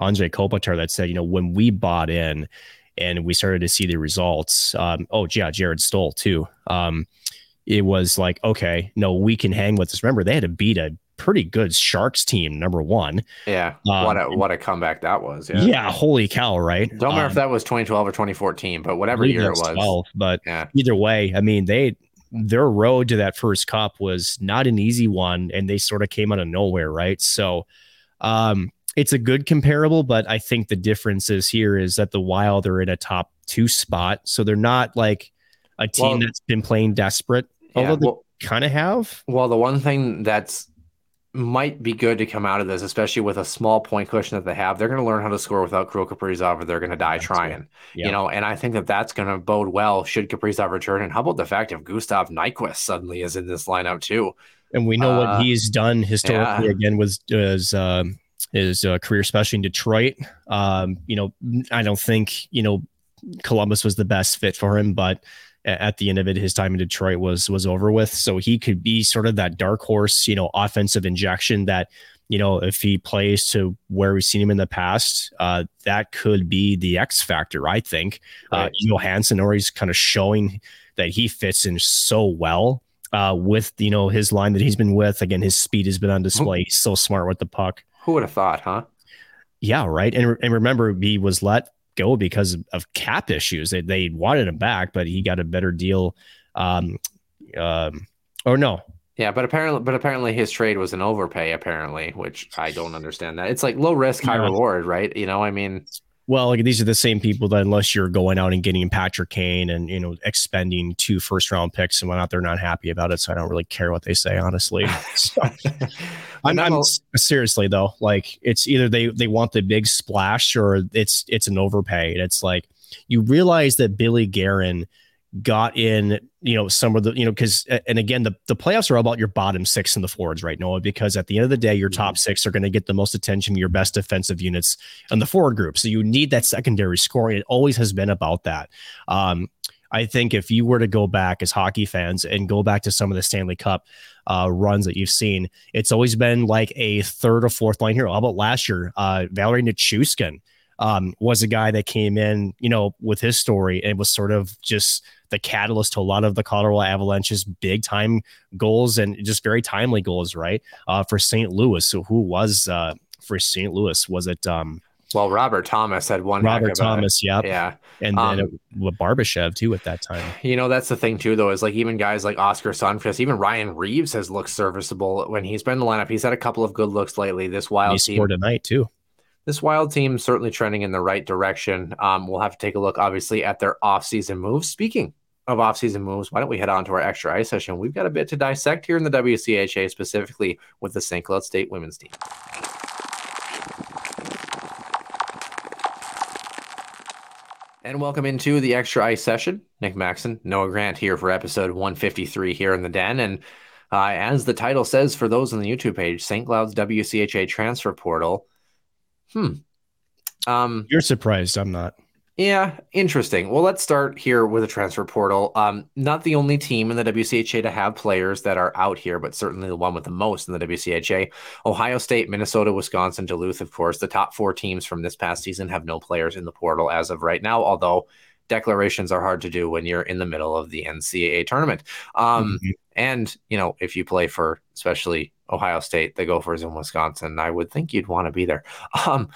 Anze Kopitar that said, you know, when we bought in and we started to see the results, um, oh, yeah, Jarret Stoll too. Um, it was like, okay, no, we can hang with this. Remember, they had to beat a pretty good Sharks team, number one.
Yeah. Um, what a what a comeback that was.
Yeah. Yeah. Holy cow, right?
Don't remember um, if that was 2012 or 2014, but whatever year it was. 12,
but yeah. either way, I mean, they their road to that first cup was not an easy one, and they sort of came out of nowhere, right? So um it's a good comparable, but I think the difference is here is that the Wild are in a top two spot. So they're not like a team well, that's been playing desperate, although yeah, well, they kind of have.
Well, the one thing that's might be good to come out of this, especially with a small point cushion that they have. They're going to learn how to score without Kirill Kaprizov, or they're going to die that's trying. Yep. You know, and I think that that's going to bode well should Kaprizov return. And how about the fact if Gustav Nyquist suddenly is in this lineup too?
And we know uh, what he's done historically. Yeah. Again, was his um, his uh, career, especially in Detroit. Um, you know, I don't think you know Columbus was the best fit for him, but at the end of it, his time in Detroit was was over with. So he could be sort of that dark horse, you know, offensive injection that, you know, if he plays to where we've seen him in the past, uh, that could be the X factor. I think uh, right. uh, Johansson or he's kind of showing that he fits in so well uh, with you know his line that he's been with. Again, his speed has been on display. He's so smart with the puck.
Who would have thought, huh?
Yeah, right. And, and remember, he was let go because of cap issues. They, they wanted him back, but he got a better deal. Um, um, or no.
Yeah, but apparently, but apparently his trade was an overpay. Apparently, which I don't understand. That it's like low risk, high yeah. reward, right? You know, I mean,
well, like these are the same people that unless you're going out and getting Patrick Kane and you know expending two first round picks and whatnot, they're not happy about it. So I don't really care what they say, honestly. So, I'm, I'm, seriously though, like it's either they they want the big splash or it's it's an overpay. It's like you realize that Billy Guerin got in, you know, some of the, you know, because, and again, the, the playoffs are all about your bottom six in the forwards, right, Noah? Because at the end of the day, your top mm-hmm. six are going to get the most attention, your best defensive units in the forward group. So you need that secondary scoring. It always has been about that. Um, I think if you were to go back as hockey fans and go back to some of the Stanley Cup uh, runs that you've seen, it's always been like a third or fourth line hero. How about last year? Uh, Valeri Nichushkin um, was a guy that came in, you know, with his story and was sort of just the catalyst to a lot of the Colorado Avalanche's big time goals and just very timely goals, right? Uh, for St. Louis. So who was uh, for St. Louis? Was it um,
well, Robert Thomas had one.
Robert Thomas, yeah,
yeah,
and then um, with Barbashev too at that time.
You know, that's the thing too, though, is like even guys like Oscar Sundqvist, even Ryan Reaves has looked serviceable when he's been in the lineup. He's had a couple of good looks lately. This wild
he
team
scored tonight too.
This wild team certainly trending in the right direction. Um, we'll have to take a look, obviously, at their offseason moves. Speaking of offseason moves, why don't we head on to our extra ice session? We've got a bit to dissect here in the WCHA, specifically with the St. Cloud State women's team. And welcome into the extra ice session. Nick Maxon, Noah Grant here for episode 153 here in the den. And uh, as the title says for those on the YouTube page, St. Cloud's WCHA transfer portal. Hmm.
Um, You're surprised. I'm not.
Yeah, interesting. Well, let's start here with a transfer portal. Um, not the only team in the WCHA to have players that are out here, but certainly the one with the most in the WCHA. Ohio State, Minnesota, Wisconsin, Duluth, of course. The top four teams from this past season have no players in the portal as of right now, although declarations are hard to do when you're in the middle of the NCAA tournament. Um, mm-hmm. And, you know, if you play for especially Ohio State, the Gophers in Wisconsin, I would think you'd want to be there. Um,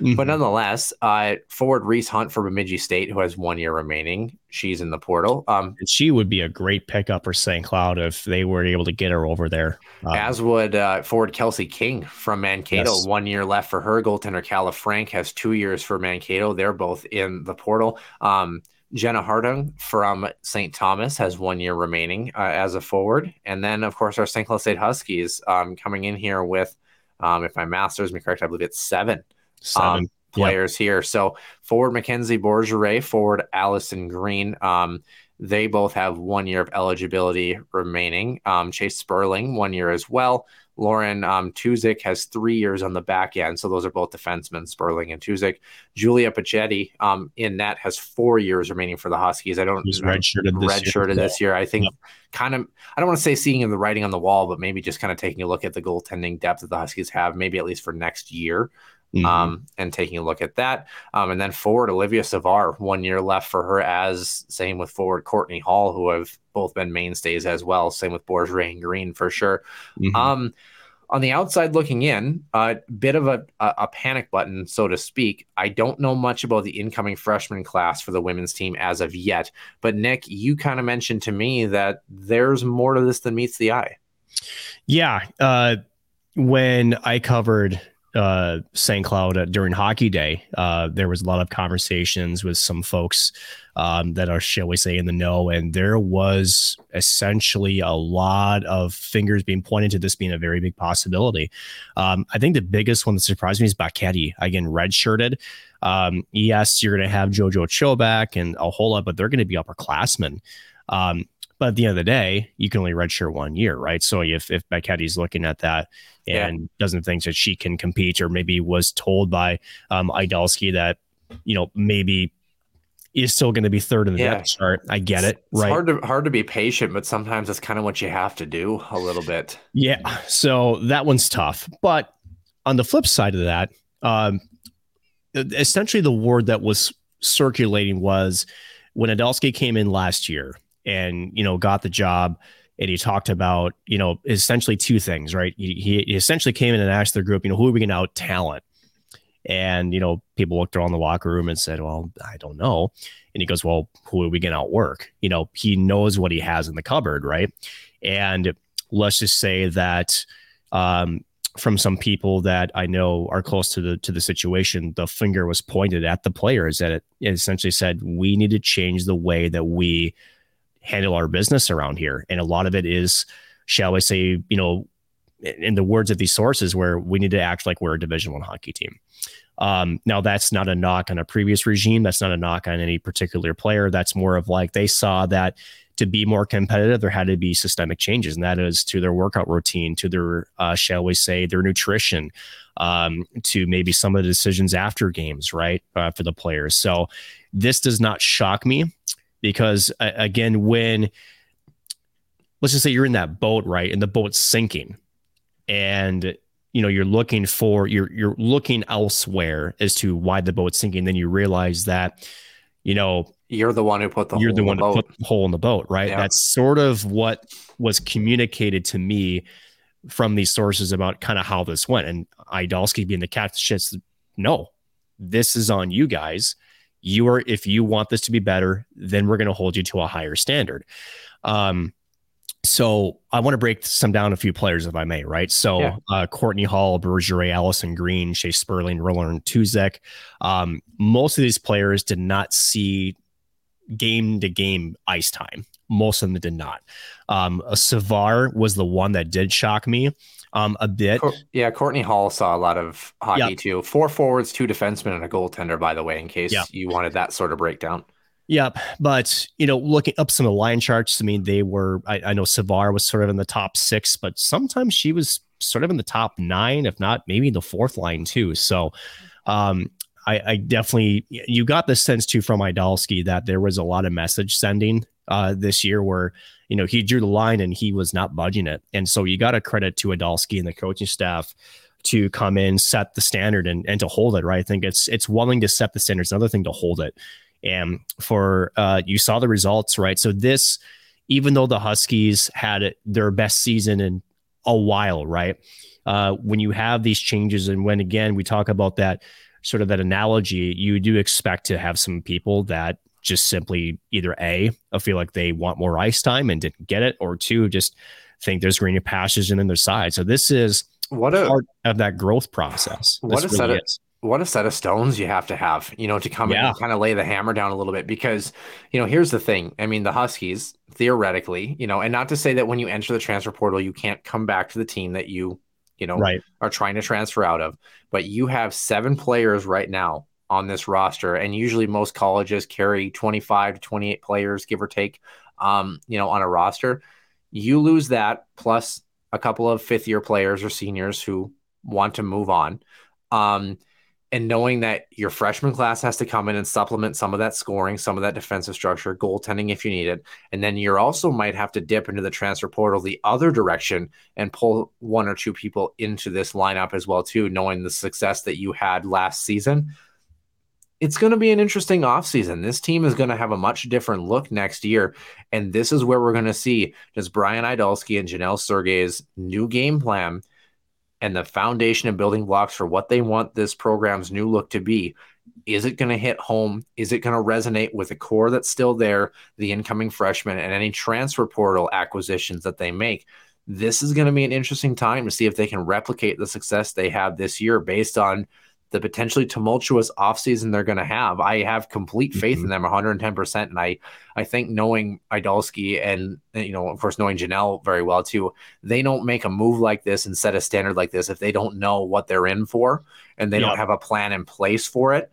Mm-hmm. But nonetheless, uh, forward Reese Hunt for Bemidji State, who has one year remaining, she's in the portal. Um,
and she would be a great pickup for St. Cloud if they were able to get her over there.
Um, as would uh, forward Kelsey King from Mankato. Yes. One year left for her. Goaltender Calla Frank has two years for Mankato. They're both in the portal. Um, Jenna Hardung from St. Thomas has one year remaining uh, as a forward. And then, of course, our St. Cloud State Huskies um, coming in here with, um, if my master is me correct, I believe it's seven um, players yep. here. So forward Mackenzie Borgeret, forward Allison Green. Um, they both have one year of eligibility remaining. Um, Chase Sperling, one year as well. Lauren um, Tuzik has three years on the back end. So those are both defensemen, Sperling and Tuzik. Julia Pachetti um, in net has four years remaining for the Huskies. I don't
He's redshirted this
redshirted year. this year. I think yep. kind of I don't want to say seeing in the writing on the wall, but maybe just kind of taking a look at the goaltending depth that the Huskies have, maybe at least for next year. Mm-hmm. Um, and taking a look at that. Um, and then forward Olivia Savar, one year left for her, as same with forward Courtney Hall, who have both been mainstays as well. Same with Borgeret and Green for sure. Mm-hmm. Um, on the outside looking in, a uh, bit of a, a, a, panic button, so to speak. I don't know much about the incoming freshman class for the women's team as of yet. But Nick, you kind of mentioned to me that there's more to this than meets the eye.
Yeah. Uh, when I covered uh, St. Cloud uh, during Hockey Day, uh, there was a lot of conversations with some folks um, that are, shall we say, in the know, and there was essentially a lot of fingers being pointed to this being a very big possibility. Um, I think the biggest one that surprised me is Baketti, again, redshirted. Um, yes, you're going to have JoJo Chobak and a whole lot, but they're going to be upperclassmen. Um, but at the end of the day, you can only redshirt one year, right? So if if Baketti's looking at that and yeah. doesn't think that she can compete, or maybe was told by um, Idalski that you know maybe is still going to be third in the yeah. depth chart. I get it.
It's
right.
hard to hard to be patient, but sometimes it's kind of what you have to do a little bit.
Yeah. So that one's tough. But on the flip side of that, um, essentially the word that was circulating was when Idalski came in last year and you know got the job and he talked about you know essentially two things right? He, he essentially came in and asked their group you know who are we going to out talent? And you know people looked around the locker room and said well i don't know. And he goes well who are we going to outwork? You know he knows what he has in the cupboard right? And let's just say that um, from some people that I know are close to the to the situation, the finger was pointed at the players that it essentially said we need to change the way that we handle our business around here. And a lot of it is, shall we say, you know, in the words of these sources, where we need to act like we're a Division One hockey team. Um, now, that's not a knock on a previous regime. That's not a knock on any particular player. That's more of like they saw that to be more competitive, there had to be systemic changes, and that is to their workout routine, to their, uh, shall we say, their nutrition, um, to maybe some of the decisions after games, right, uh, for the players. So this does not shock me because uh, again, when let's just say you're in that boat, right, and the boat's sinking, and you know you're looking for you're you're looking elsewhere as to why the boat's sinking then you realize that you know
you're the one who put the
you're the one
the
who put the hole in the boat right?
Yeah.
that's sort of what was communicated to me from these sources about kind of how this went and Idalski being the cat that shits no this is on you guys you are if you want this to be better then we're going to hold you to a higher standard um so I want to break some down a few players, if I may, right? So
Yeah.
uh, Courtney Hall, Bergeret, Allison Green, Shea Sperling, Roller, and Tuzek. Um, most of these players did not see game to game ice time. Most of them did not. Um, a Savar was the one that did shock me um, a bit.
Yeah, Courtney Hall saw a lot of hockey
Yeah.
too. Four forwards, two defensemen, and a goaltender, by the way, in case
Yeah.
you wanted that sort of breakdown.
Yep. But, you know, looking up some of the line charts, I mean, they were, I, I know Savar was sort of in the top six, but sometimes she was sort of in the top nine, if not maybe the fourth line too. So, um, I, I definitely, you got the sense too from Idalski that there was a lot of message sending uh, this year where, you know, he drew the line and he was not budging it. And so you got to credit to Idalski and the coaching staff to come in, set the standard and, and to hold it, right? I think it's, it's thing to set the standards, another thing to hold it and for uh, you saw the results, right? So this, even though the Huskies had their best season in a while, right? Uh, when you have these changes, and when again we talk about that sort of that analogy, you do expect to have some people that just simply either a feel like they want more ice time and didn't get it, or two just think there's greener pastures in their side. So this is
What a
part of that growth process.
What
This
a set
really
of-
is.
what a set of stones you have to have, you know, to come
Yeah.
and kind of lay the hammer down a little bit because, you know, here's the thing. I mean, the Huskies, theoretically, you know, and not to say that when you enter the transfer portal, you can't come back to the team that you, you know,
right.
are trying to transfer out of, but you have seven players right now on this roster. And usually most colleges carry 25 to 28 players, give or take, um, you know, on a roster. You lose that plus a couple of fifth year players or seniors who want to move on. Um, and knowing that your freshman class has to come in and supplement some of that scoring, some of that defensive structure, goaltending if you need it. And then you also might have to dip into the transfer portal the other direction and pull one or two people into this lineup as well, too, knowing the success that you had last season. It's going to be an interesting offseason. This team is going to have a much different look next year. And this is where we're going to see does Brian Idalski and Janelle Sergey's new game plan and the foundation and building blocks for what they want this program's new look to be. Is it going to hit home? Is it going to resonate with the core that's still there, the incoming freshmen, and any transfer portal acquisitions that they make? This is going to be an interesting time to see if they can replicate the success they had this year based on the potentially tumultuous offseason they're going to have. I have complete faith in them 110%. And I, I think knowing Idalski and, you know, of course, knowing Janelle very well too, they don't make a move like this and set a standard like this if they don't know what they're in for and they
Yeah.
don't have a plan in place for it.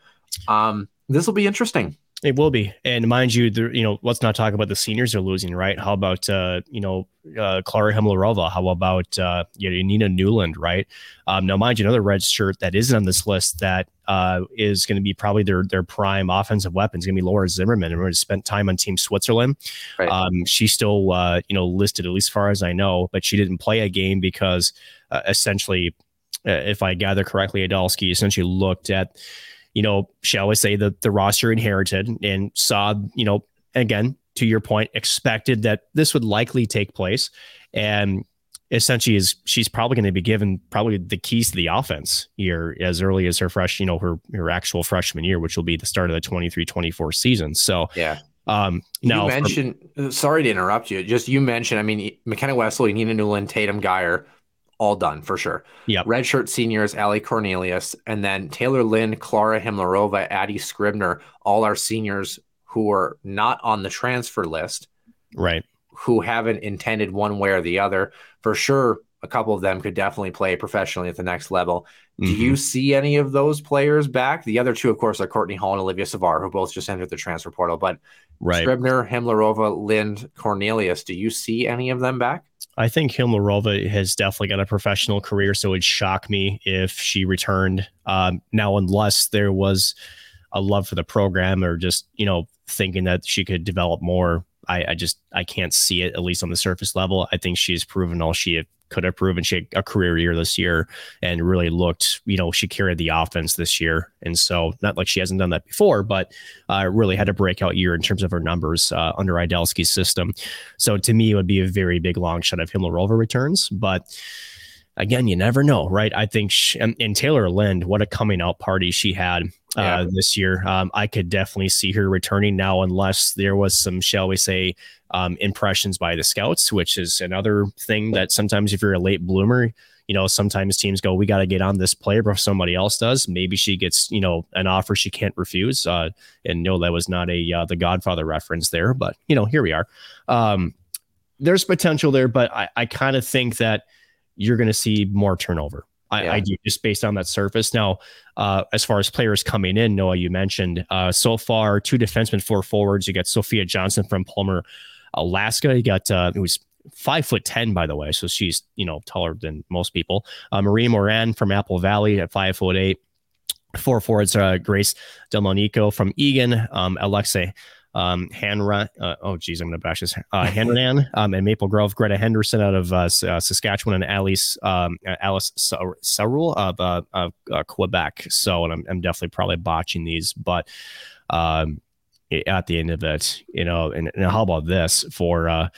Um, this will be interesting.
It will be, and mind you, there, you know, let's not talk about the seniors are losing, right? How about uh, you know, uh, Klara Hymlarova? How about uh, you know, Nina Newland, right? Um, now, mind you, another red shirt that isn't on this list that uh, is going to be probably their their prime offensive weapon is going to be Laura Zimmermann, and we're going to spend time on Team Switzerland.
Right.
Um, she's still uh, you know listed at least far as I know, but she didn't play a game because uh, essentially, uh, if I gather correctly, Idalski essentially looked at you know, shall we say the the roster inherited and saw, you know, again, to your point, expected that this would likely take place. And essentially is she's probably going to be given probably the keys to the offense here as early as her fresh, you know, her her actual freshman year, which will be the start of the 23-24 season. So
Yeah.
um now
you mentioned, uh, sorry to interrupt you. Just you mentioned, I mean, McKenna Wesley, Nina Newland, Tatum Geyer, all done for sure.
Yep.
Redshirt seniors, Ali Cornelius, and then Taylor Lind, Klara Hymlarova, Addie Scribner, all our seniors who are not on the transfer list,
right.
who haven't intended one way or the other. For sure, a couple of them could definitely play professionally at the next level. Do
Mhm.
you see any of those players back? The other two, of course, are Courtney Hall and Olivia Savar, who both just entered the transfer portal. But
right.
Scribner, Hymlarova, Lind, Cornelius, do you see any of them back?
I think Hymlarova has definitely got a professional career, so it'd shock me if she returned. Um, now, unless there was a love for the program or just you know thinking that she could develop more I, I just I can't see it at least on the surface level. I think she's proven all she could have proven. She had a career year this year and really looked, you know, she carried the offense this year. And so, not like she hasn't done that before, but uh, really had a breakout year in terms of her numbers uh, under Idalski's system. So, to me, it would be a very big long shot of Hymlarova returns. But again, you never know, right? I think, she, and, and Taylor Lind, what a coming out party she had uh, yeah. this year. Um, I could definitely see her returning now, unless there was some, shall we say, um, impressions by the scouts, which is another thing that sometimes if you're a late bloomer, you know, sometimes teams go, we got to get on this player before somebody else does. Maybe she gets, you know, an offer she can't refuse. Uh, and no, that was not a uh, the Godfather reference there, but you know, here we are. Um, there's potential there, but I, I kind of think that you're going to see more turnover. I, yeah. I, do just based on that surface. Now, uh, as far as players coming in, Noah, you mentioned uh, so far two defensemen, four forwards. You got Sophia Johnson from Palmer, Alaska. You got uh, was five foot ten, by the way, so she's you know taller than most people. Uh, Marie Moran from Apple Valley at five foot eight. Four forwards, uh, Grace Delmonico from Eagan, um, Alexei um, Hanra, uh, oh geez, I'm going to bash this. Uh, Hanran um, and Maple Grove, Greta Henderson out of uh, uh Saskatchewan, and Alice um, Alice Sarul of uh, uh, Quebec. So, and I'm, I'm, definitely probably botching these, but um, at the end of it, you know, and, and how about this for uh,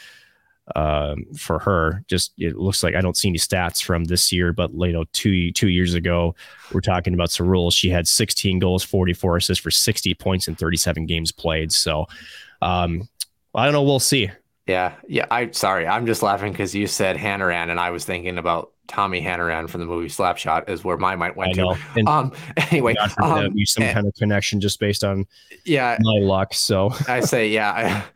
um, for her. Just it looks like I don't see any stats from this year, but you know, two two years ago, we're talking about Cerule. She had 16 goals, 44 assists for 60 points in 37 games played. So um, I don't know. We'll see.
Yeah, yeah. I sorry, I'm just laughing because you said Hannaran, and I was thinking about Tommy Hannaran from the movie Slapshot is where my mind went to. And um, anyway, um,
be some and, kind of connection just based on
yeah
my luck. So
I say yeah,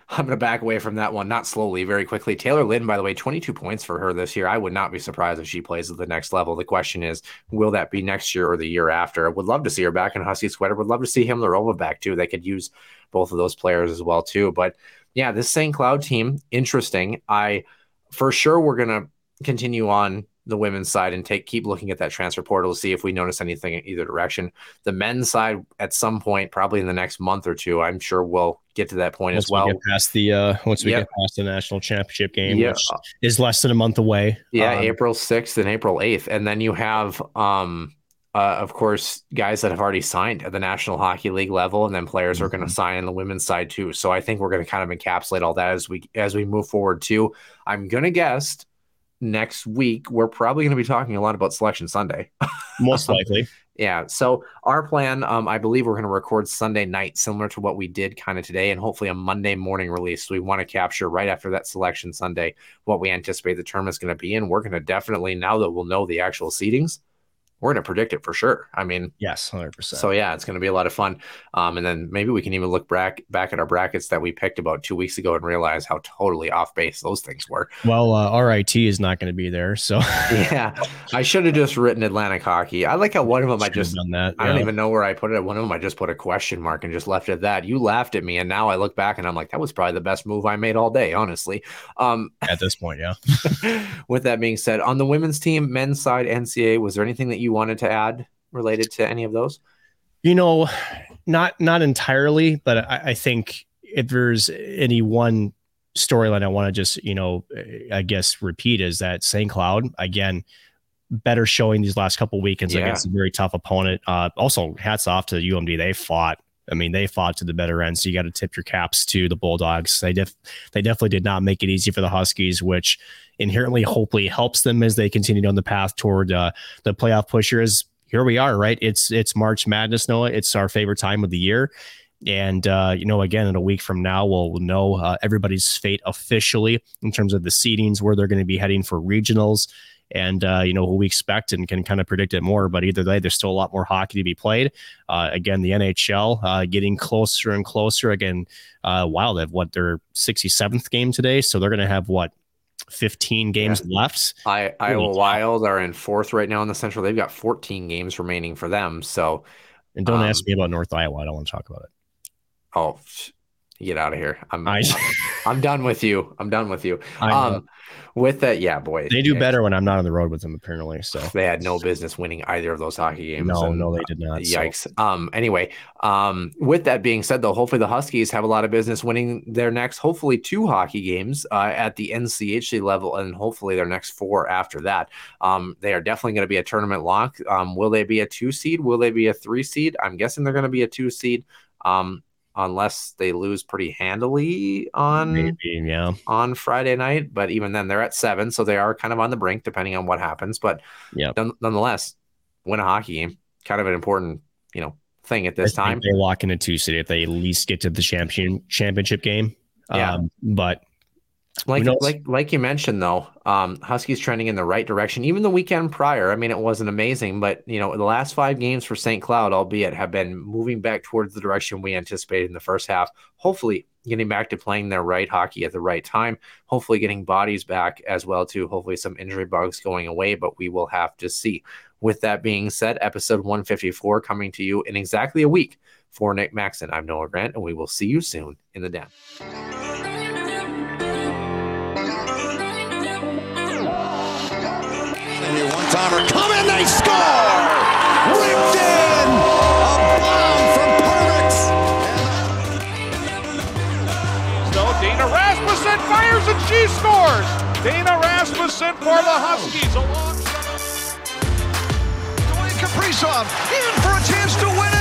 I, am gonna back away from that one, not slowly, very quickly. Taylor Lind, by the way, 22 points for her this year. I would not be surprised if she plays at the next level. The question is, will that be next year or the year after? I would love to see her back in Husky sweater. Would love to see Hymlarova back too. They could use both of those players as well too, but yeah, this St. Cloud team, interesting. I for sure we're gonna continue on the women's side and take keep looking at that transfer portal to see if we notice anything in either direction. The men's side, at some point, probably in the next month or two, I'm sure we'll get to that point
once
as well.
We get past the uh, once we yep. get past the national championship game, which is less than a month away.
Yeah, um, April 6th and April 8th, and then you have um uh, of course, guys that have already signed at the National Hockey League level, and then players mm-hmm. are going to sign in the women's side too. So I think we're going to kind of encapsulate all that as we as we move forward too. I'm going to guess next week we're probably going to be talking a lot about Selection Sunday.
Most likely.
yeah. So our plan, um, I believe we're going to record Sunday night, similar to what we did kind of today, and hopefully a Monday morning release. So we want to capture right after that Selection Sunday what we anticipate the term is going to be, and we're going to definitely now that we'll know the actual seedings we're going to predict it for sure. I mean,
yes, 100%.
So, yeah, it's going to be a lot of fun. Um, and then maybe we can even look back, back at our brackets that we picked about two weeks ago and realize how totally off base those things were.
Well, uh, RIT is not going to be there. So,
yeah, I should have just written Atlantic hockey. I like how one of them I just, done that. I don't even know where I put it. One of them I just put a question mark and just left it at that. You laughed at me. And now I look back and I'm like, that was probably the best move I made all day, honestly. Um,
at this point, yeah.
with that being said, on the women's team, men's side, NCA, was there anything that you wanted to add related to any of those?
You know, not not entirely, but I, I think if there's any one storyline I want to just, you know, I guess repeat is that St. Cloud again better showing these last couple weekends yeah. against a very tough opponent. Uh, also, hats off to UMD. They fought. I mean, they fought to the better end. So you got to tip your caps to the Bulldogs. They def- they definitely did not make it easy for the Huskies, which inherently hopefully helps them as they continue on the path toward uh, the playoff pushers. Here we are, right? It's it's March Madness, Noah. It's our favorite time of the year. And uh, you know, again, in a week from now, we'll know uh, everybody's fate officially in terms of the seedings, where they're going to be heading for regionals, and uh, you know who we expect and can kind of predict it more. But either way, there's still a lot more hockey to be played. Uh, again, the NHL uh, getting closer and closer. Again, uh, Wild have what their 67th game today, so they're going to have what 15 games yeah. left.
I, Iowa Wild are in fourth right now in the Central. They've got 14 games remaining for them. So,
and don't um, ask me about North Iowa. I don't want to talk about it.
Oh, get out of here. I'm
I,
I'm done with you. I'm done with you. Um, with that, yeah, boy,
they do better when I'm not on the road with them, apparently. So
They had no business winning either of those hockey games.
no,
and,
no, they did not. so-
Yikes. Um. Anyway, um. With that being said, though, hopefully the Huskies have a lot of business winning their next, hopefully two hockey games uh, at the NCHC level, and hopefully their next four after that. Um. They are definitely going to be a tournament lock. Um. Will they be a two seed? Will they be a three seed? I'm guessing they're going to be a two seed. Um. Unless they lose pretty handily on
Maybe, yeah.
on Friday night, but even then they're at seven, so they are kind of on the brink depending on what happens. But none- nonetheless, win a hockey game, kind of an important, you know, thing at this
I
time.
they lock in a two seed if they at least get to the champion championship game.
Yeah.
Um, but
Like like like you mentioned though, um, Huskies trending in the right direction. Even the weekend prior, I mean, it wasn't amazing, but you know, the last five games for St. Cloud, albeit, have been moving back towards the direction we anticipated in the first half. Hopefully, getting back to playing their right hockey at the right time. Hopefully, getting bodies back as well too. Hopefully, some injury bugs going away, but we will have to see. With that being said, episode 154 coming to you in exactly a week. For Nick Maxon, I'm Noah Grant, and we will see you soon in the den.
And your one timer come in, they score! Ripped in! A bomb from Parvix!
So Dana Rasmussen fires and she scores. Dana Rasmussen for the Huskies alongside.
Dwayne Kaprizov in for a chance to win it.